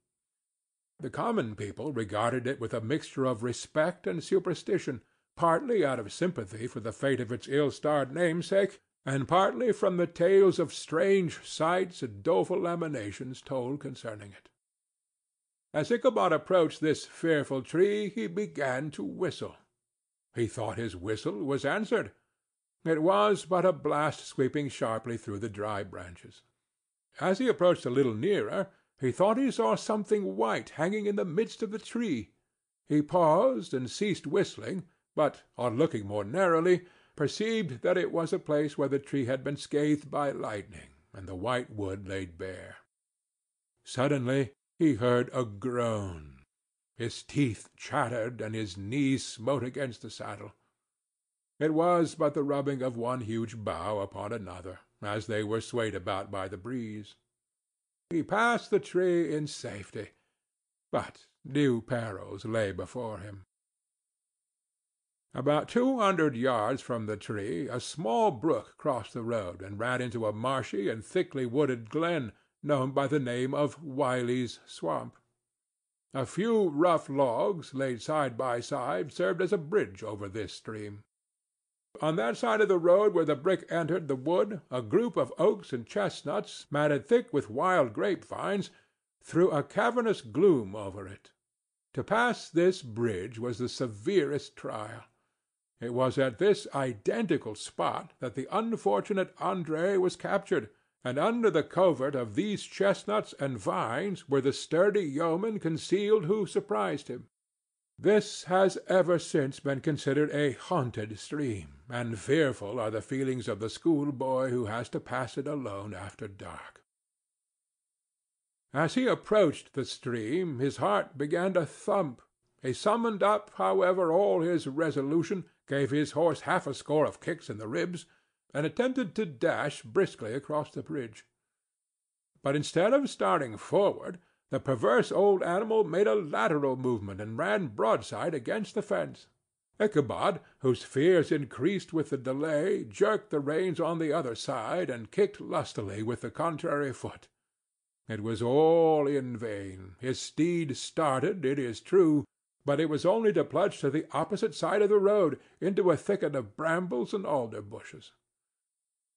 The common people regarded it with a mixture of respect and superstition, partly out of sympathy for the fate of its ill-starred namesake, and partly from the tales of strange sights and doleful lamentations told concerning it. As Ichabod approached this fearful tree he began to whistle. He thought his whistle was answered. It was but a blast sweeping sharply through the dry branches. As he approached a little nearer, he thought he saw something white hanging in the midst of the tree. He paused and ceased whistling, but, on looking more narrowly, perceived that it was a place where the tree had been scathed by lightning, and the white wood laid bare. Suddenly he heard a groan. His teeth chattered, and his knees smote against the saddle. It was but the rubbing of one huge bough upon another, as they were swayed about by the breeze. He passed the tree in safety, but new perils lay before him. About two hundred yards from the tree a small brook crossed the road and ran into a marshy and thickly wooded glen, known by the name of Wiley's Swamp. A few rough logs, laid side by side, served as a bridge over this stream. On that side of the road where the brook entered the wood a group of oaks and chestnuts, matted thick with wild grape vines, threw a cavernous gloom over it. To pass this bridge was the severest trial. It was at this identical spot that the unfortunate André was captured, and under the covert of these chestnuts and vines were the sturdy yeomen concealed who surprised him. This has ever since been considered a haunted stream, and fearful are the feelings of the schoolboy who has to pass it alone after dark. As he approached the stream his heart began to thump. He summoned up, however, all his resolution, gave his horse half a score of kicks in the ribs, and attempted to dash briskly across the bridge. But instead of starting forward, the perverse old animal made a lateral movement and ran broadside against the fence. Ichabod, whose fears increased with the delay, jerked the reins on the other side and kicked lustily with the contrary foot. It was all in vain. His steed started, it is true, but it was only to plunge to the opposite side of the road, into a thicket of brambles and alder bushes.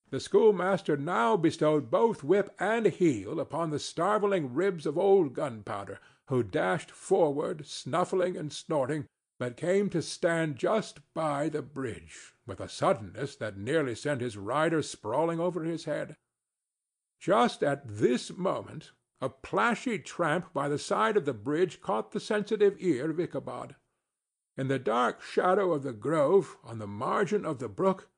The schoolmaster now bestowed both whip and heel upon the starveling ribs of old Gunpowder, who dashed forward, snuffling and snorting, but came to stand just by the bridge, with a suddenness that nearly sent his rider sprawling over his head. Just at this moment a plashy tramp by the side of the bridge caught the sensitive ear of Ichabod. In the dark shadow of the grove, on the margin of the brook,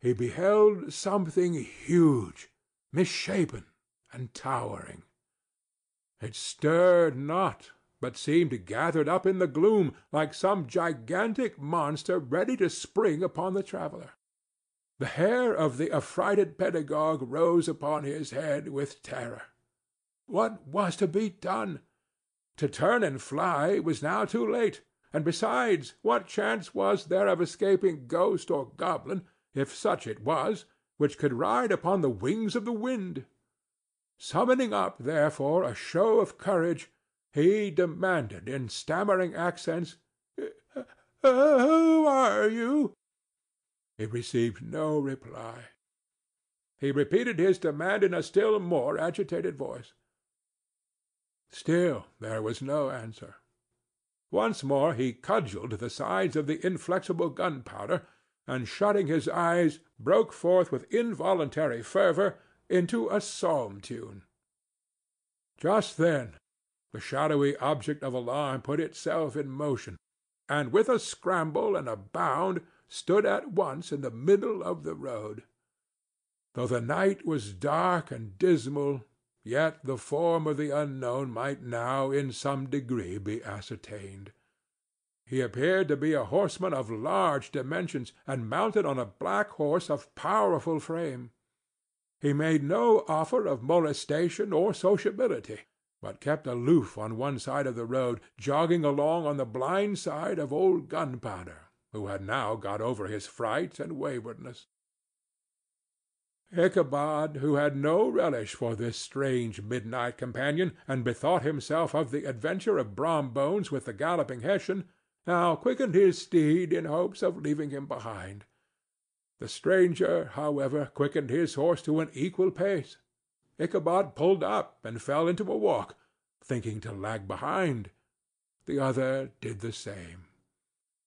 he beheld something huge, misshapen, and towering. It stirred not, but seemed gathered up in the gloom, like some gigantic monster ready to spring upon the traveller. The hair of the affrighted pedagogue rose upon his head with terror. What was to be done? To turn and fly was now too late, and besides, what chance was there of escaping ghost or goblin, if such it was, which could ride upon the wings of the wind? Summoning up, therefore, a show of courage, he demanded in stammering accents, eh, eh, "Who are you? He received no reply. He repeated his demand in a still more agitated voice. Still there was no answer. Once more he cudgelled the sides of the inflexible Gunpowder, and shutting his eyes, broke forth with involuntary fervor into a psalm tune. Just then the shadowy object of alarm put itself in motion, and with a scramble and a bound stood at once in the middle of the road. Though the night was dark and dismal, yet the form of the unknown might now in some degree be ascertained. He appeared to be a horseman of large dimensions, and mounted on a black horse of powerful frame. He made no offer of molestation or sociability, but kept aloof on one side of the road, jogging along on the blind side of old Gunpowder, who had now got over his fright and waywardness. Ichabod, who had no relish for this strange midnight companion, and bethought himself of the adventure of Brom Bones with the galloping Hessian, now quickened his steed in hopes of leaving him behind. The stranger, however, quickened his horse to an equal pace. Ichabod pulled up and fell into a walk, thinking to lag behind. The other did the same.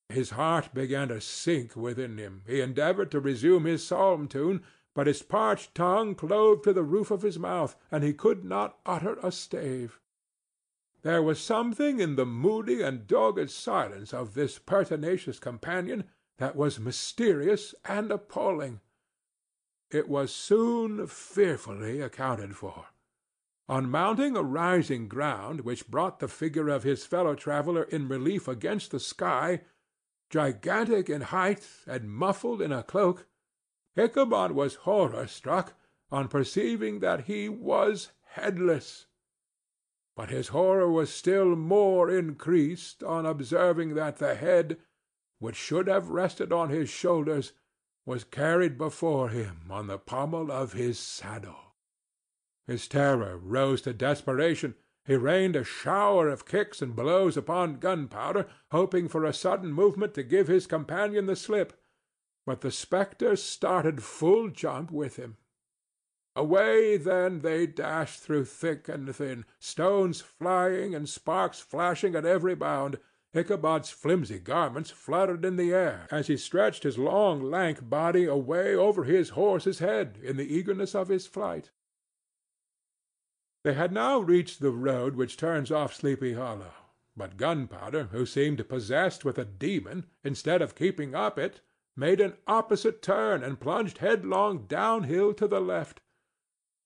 His heart began to sink within him. He endeavored to resume his psalm tune, but his parched tongue clove to the roof of his mouth, and he could not utter a stave. There was something in the moody and dogged silence of this pertinacious companion that was mysterious and appalling. It was soon fearfully accounted for. On mounting a rising ground which brought the figure of his fellow traveller in relief against the sky, Gigantic in height, and muffled in a cloak, Ichabod was horror struck on perceiving that he was headless. But his horror was still more increased on observing that the head, which should have rested on his shoulders, was carried before him on the pommel of his saddle. His terror rose to desperation. He rained a shower of kicks and blows upon Gunpowder, hoping for a sudden movement to give his companion the slip; but the spectre started full jump with him. Away then they dashed through thick and thin, stones flying and sparks flashing at every bound. Ichabod's flimsy garments fluttered in the air as he stretched his long lank body away over his horse's head in the eagerness of his flight. They had now reached the road which turns off Sleepy Hollow, but Gunpowder, who seemed possessed with a demon, instead of keeping up it, made an opposite turn and plunged headlong downhill to the left.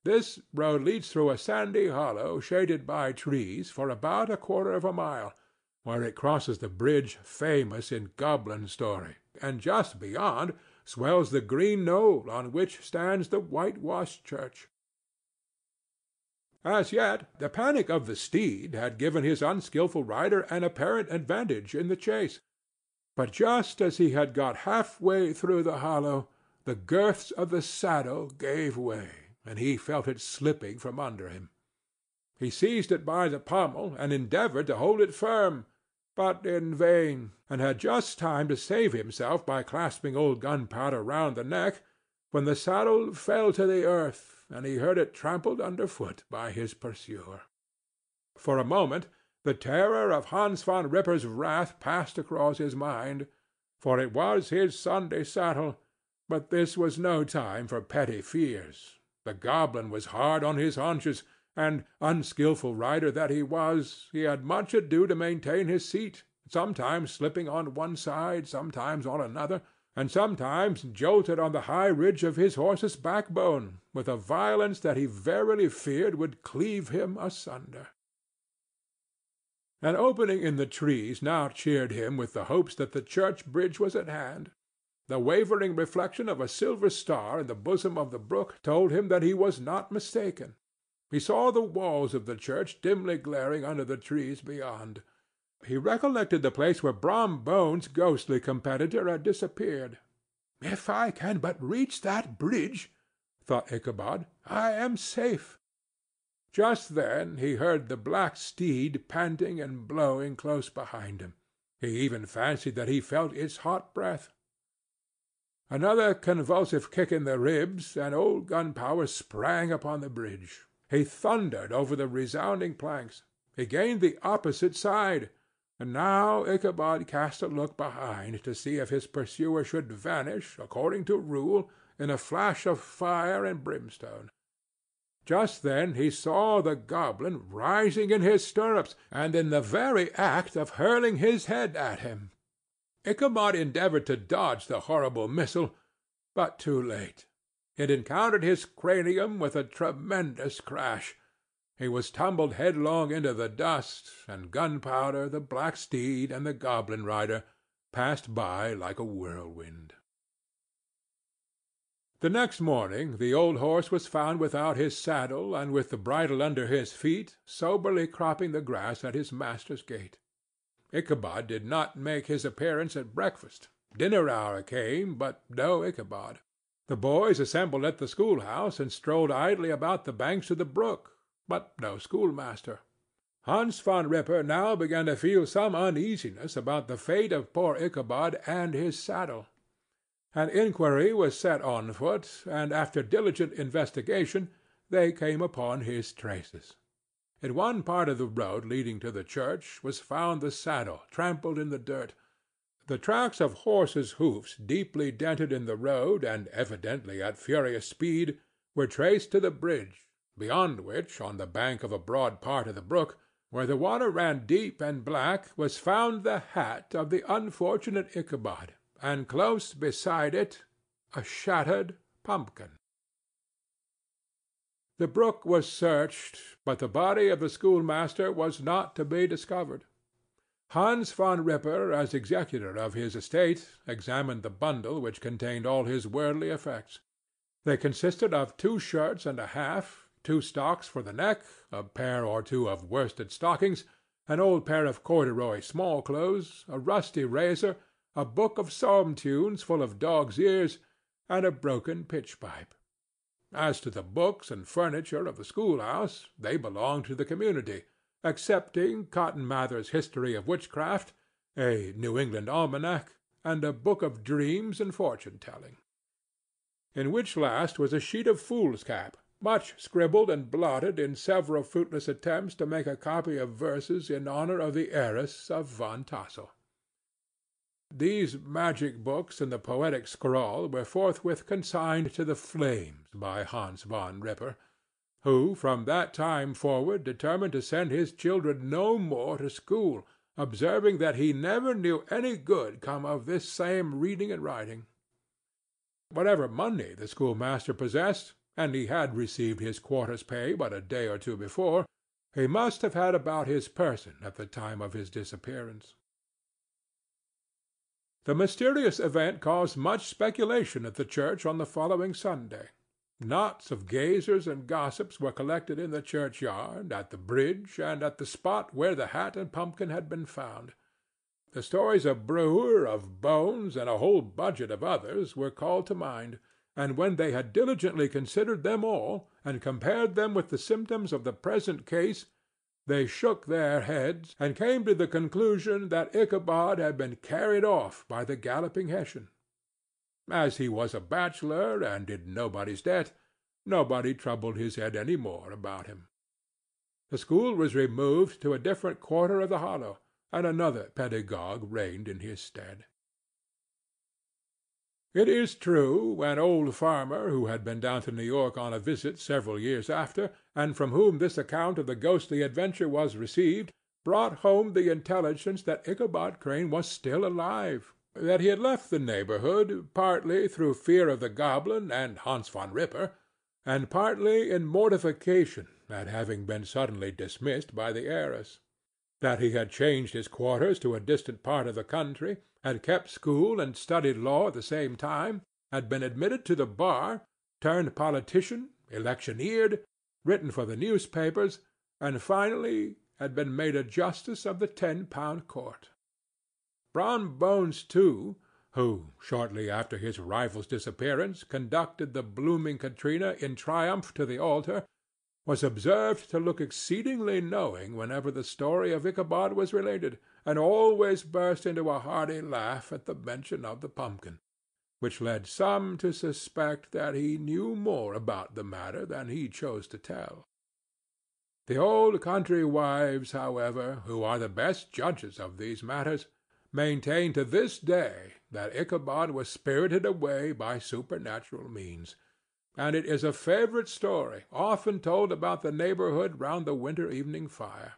This road leads through a sandy hollow shaded by trees for about a quarter of a mile, where it crosses the bridge famous in goblin story, and just beyond swells the green knoll on which stands the whitewashed church. As yet, the panic of the steed had given his unskilful rider an apparent advantage in the chase; but just as he had got half way through the hollow, the girths of the saddle gave way, and he felt it slipping from under him. He seized it by the pommel and endeavored to hold it firm, but in vain, and had just time to save himself by clasping old Gunpowder round the neck, when the saddle fell to the earth and he heard it trampled under foot by his pursuer. For a moment the terror of Hans Van Ripper's wrath passed across his mind, for it was his Sunday saddle, but this was no time for petty fears. The goblin was hard on his haunches, and, unskilful rider that he was, he had much ado to maintain his seat, sometimes slipping on one side, sometimes on another and sometimes jolted on the high ridge of his horse's backbone with a violence that he verily feared would cleave him asunder. An opening in the trees now cheered him with the hopes that the church bridge was at hand. The wavering reflection of a silver star in the bosom of the brook told him that he was not mistaken. He saw the walls of the church dimly glaring under the trees beyond. He recollected the place where Brom Bones's ghostly competitor had disappeared. "If I can but reach that bridge," thought Ichabod, "I am safe." Just then he heard the black steed panting and blowing close behind him. He even fancied that he felt its hot breath. Another convulsive kick in the ribs, and old Gunpowder sprang upon the bridge. He thundered over the resounding planks. He gained the opposite side. And now Ichabod cast a look behind to see if his pursuer should vanish, according to rule, in a flash of fire and brimstone. Just then he saw the goblin rising in his stirrups, and in the very act of hurling his head at him. Ichabod endeavored to dodge the horrible missile, but too late. It encountered his cranium with a tremendous crash. He was tumbled headlong into the dust, and Gunpowder, the black steed, and the goblin rider passed by like a whirlwind. The next morning the old horse was found without his saddle and with the bridle under his feet, soberly cropping the grass at his master's gate. Ichabod did not make his appearance at breakfast. Dinner hour came, but no Ichabod. The boys assembled at the schoolhouse and strolled idly about the banks of the brook but no schoolmaster. Hans Van Ripper now began to feel some uneasiness about the fate of poor Ichabod and his saddle. An inquiry was set on foot, and after diligent investigation they came upon his traces. In one part of the road leading to the church was found the saddle trampled in the dirt. The tracks of horses' hoofs deeply dented in the road and evidently at furious speed were traced to the bridge, beyond which, on the bank of a broad part of the brook, where the water ran deep and black, was found the hat of the unfortunate Ichabod, and close beside it a shattered pumpkin. The brook was searched, but the body of the schoolmaster was not to be discovered. Hans Van Ripper, as executor of his estate, examined the bundle which contained all his worldly effects. They consisted of two shirts and a half, two stocks for the neck, a pair or two of worsted stockings, an old pair of corduroy small clothes, a rusty razor, a book of psalm tunes full of dog's ears, and a broken pitch pipe. As to the books and furniture of the schoolhouse, they belonged to the community, excepting Cotton Mather's History of Witchcraft, a New England Almanac, and a book of dreams and fortune telling; in which last was a sheet of foolscap, much scribbled and blotted in several fruitless attempts to make a copy of verses in honor of the heiress of Van Tassel. These magic books and the poetic scrawl were forthwith consigned to the flames by Hans Van Ripper, who from that time forward determined to send his children no more to school, observing that he never knew any good come of this same reading and writing. Whatever money the schoolmaster possessed, and he had received his quarter's pay but a day or two before, he must have had about his person at the time of his disappearance. The mysterious event caused much speculation at the church on the following Sunday. Knots of gazers and gossips were collected in the churchyard, at the bridge, and at the spot where the hat and pumpkin had been found. The stories of Brouwer, of Bones, and a whole budget of others were called to mind, and when they had diligently considered them all, and compared them with the symptoms of the present case, they shook their heads, and came to the conclusion that Ichabod had been carried off by the galloping Hessian. As he was a bachelor and in nobody's debt, nobody troubled his head any more about him. The school was removed to a different quarter of the hollow, and another pedagogue reigned in his stead. It is true, an old farmer who had been down to New York on a visit several years after, and from whom this account of the ghostly adventure was received, brought home the intelligence that Ichabod Crane was still alive, that he had left the neighborhood, partly through fear of the goblin and Hans Van Ripper, and partly in mortification at having been suddenly dismissed by the heiress; that he had changed his quarters to a distant part of the country had kept school and studied law at the same time, had been admitted to the bar, turned politician, electioneered, written for the newspapers, and finally had been made a justice of the Ten pound Court. Brom Bones, too, who, shortly after his rival's disappearance, conducted the blooming Katrina in triumph to the altar, was observed to look exceedingly knowing whenever the story of Ichabod was related and always burst into a hearty laugh at the mention of the pumpkin, which led some to suspect that he knew more about the matter than he chose to tell. The old country wives, however, who are the best judges of these matters, maintain to this day that Ichabod was spirited away by supernatural means, and it is a favorite story often told about the neighborhood round the winter evening fire.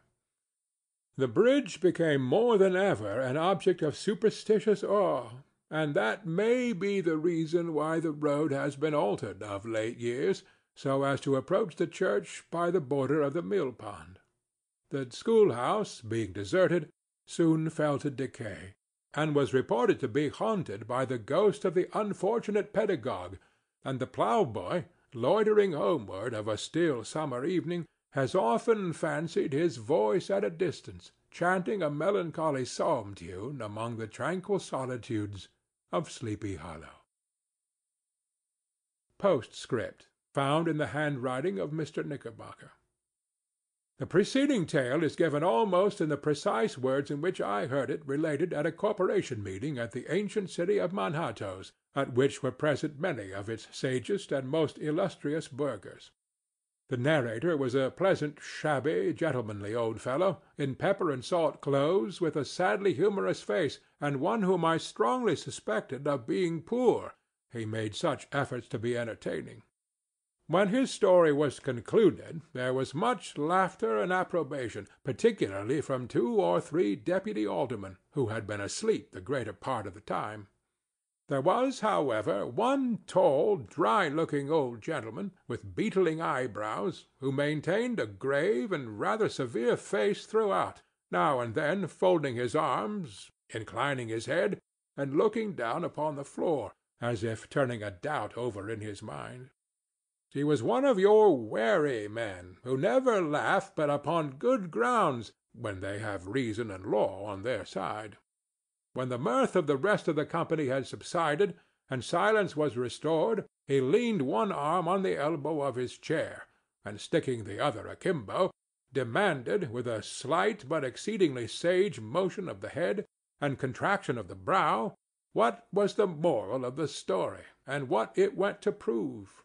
The bridge became more than ever an object of superstitious awe, and that may be the reason why the road has been altered of late years so as to approach the church by the border of the mill pond. The schoolhouse, being deserted, soon fell to decay, and was reported to be haunted by the ghost of the unfortunate pedagogue, and the ploughboy, loitering homeward of a still summer evening, has often fancied his voice at a distance, chanting a melancholy psalm tune among the tranquil solitudes of Sleepy Hollow. Postscript found in the handwriting of Mr. Knickerbocker. The preceding tale is given almost in the precise words in which I heard it related at a corporation meeting at the ancient city of Manhattoes, at which were present many of its sagest and most illustrious burghers. The narrator was a pleasant, shabby, gentlemanly old fellow, in pepper and salt clothes, with a sadly humorous face, and one whom I strongly suspected of being poor, he made such efforts to be entertaining. When his story was concluded, there was much laughter and approbation, particularly from two or three deputy aldermen, who had been asleep the greater part of the time. There was, however, one tall, dry looking old gentleman, with beetling eyebrows, who maintained a grave and rather severe face throughout, now and then folding his arms, inclining his head, and looking down upon the floor, as if turning a doubt over in his mind. He was one of your wary men, who never laugh but upon good grounds, when they have reason and law on their side. When the mirth of the rest of the company had subsided, and silence was restored, he leaned one arm on the elbow of his chair, and sticking the other akimbo, demanded, with a slight but exceedingly sage motion of the head and contraction of the brow, what was the moral of the story, and what it went to prove.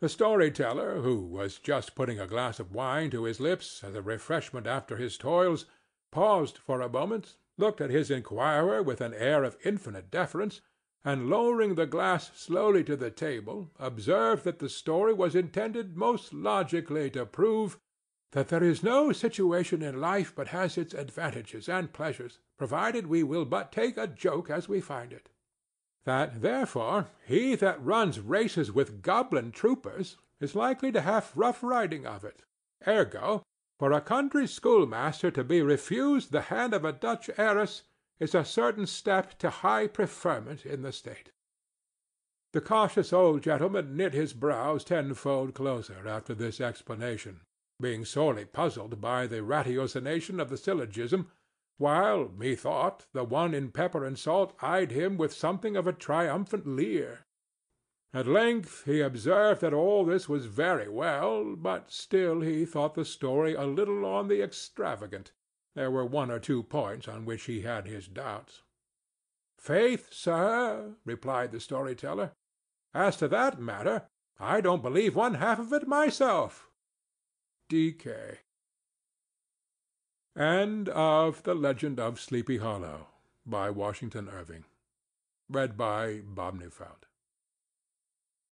The story teller, who was just putting a glass of wine to his lips as a refreshment after his toils, paused for a moment, looked at his inquirer with an air of infinite deference, and lowering the glass slowly to the table, observed that the story was intended most logically to prove that there is no situation in life but has its advantages and pleasures, provided we will but take a joke as we find it; that, therefore, he that runs races with goblin troopers is likely to have rough riding of it; ergo, for a country schoolmaster to be refused the hand of a Dutch heiress is a certain step to high preferment in the state. The cautious old gentleman knit his brows tenfold closer after this explanation, being sorely puzzled by the ratiocination of the syllogism, while, methought, the one in pepper and salt eyed him with something of a triumphant leer. At length he observed that all this was very well, but still he thought the story a little on the extravagant. There were one or two points on which he had his doubts. "Faith, sir," replied the story teller, "as to that matter, I don't believe one half of it myself. D.K. End of The Legend of Sleepy Hollow, by Washington Irving. Read by Bob Neufeld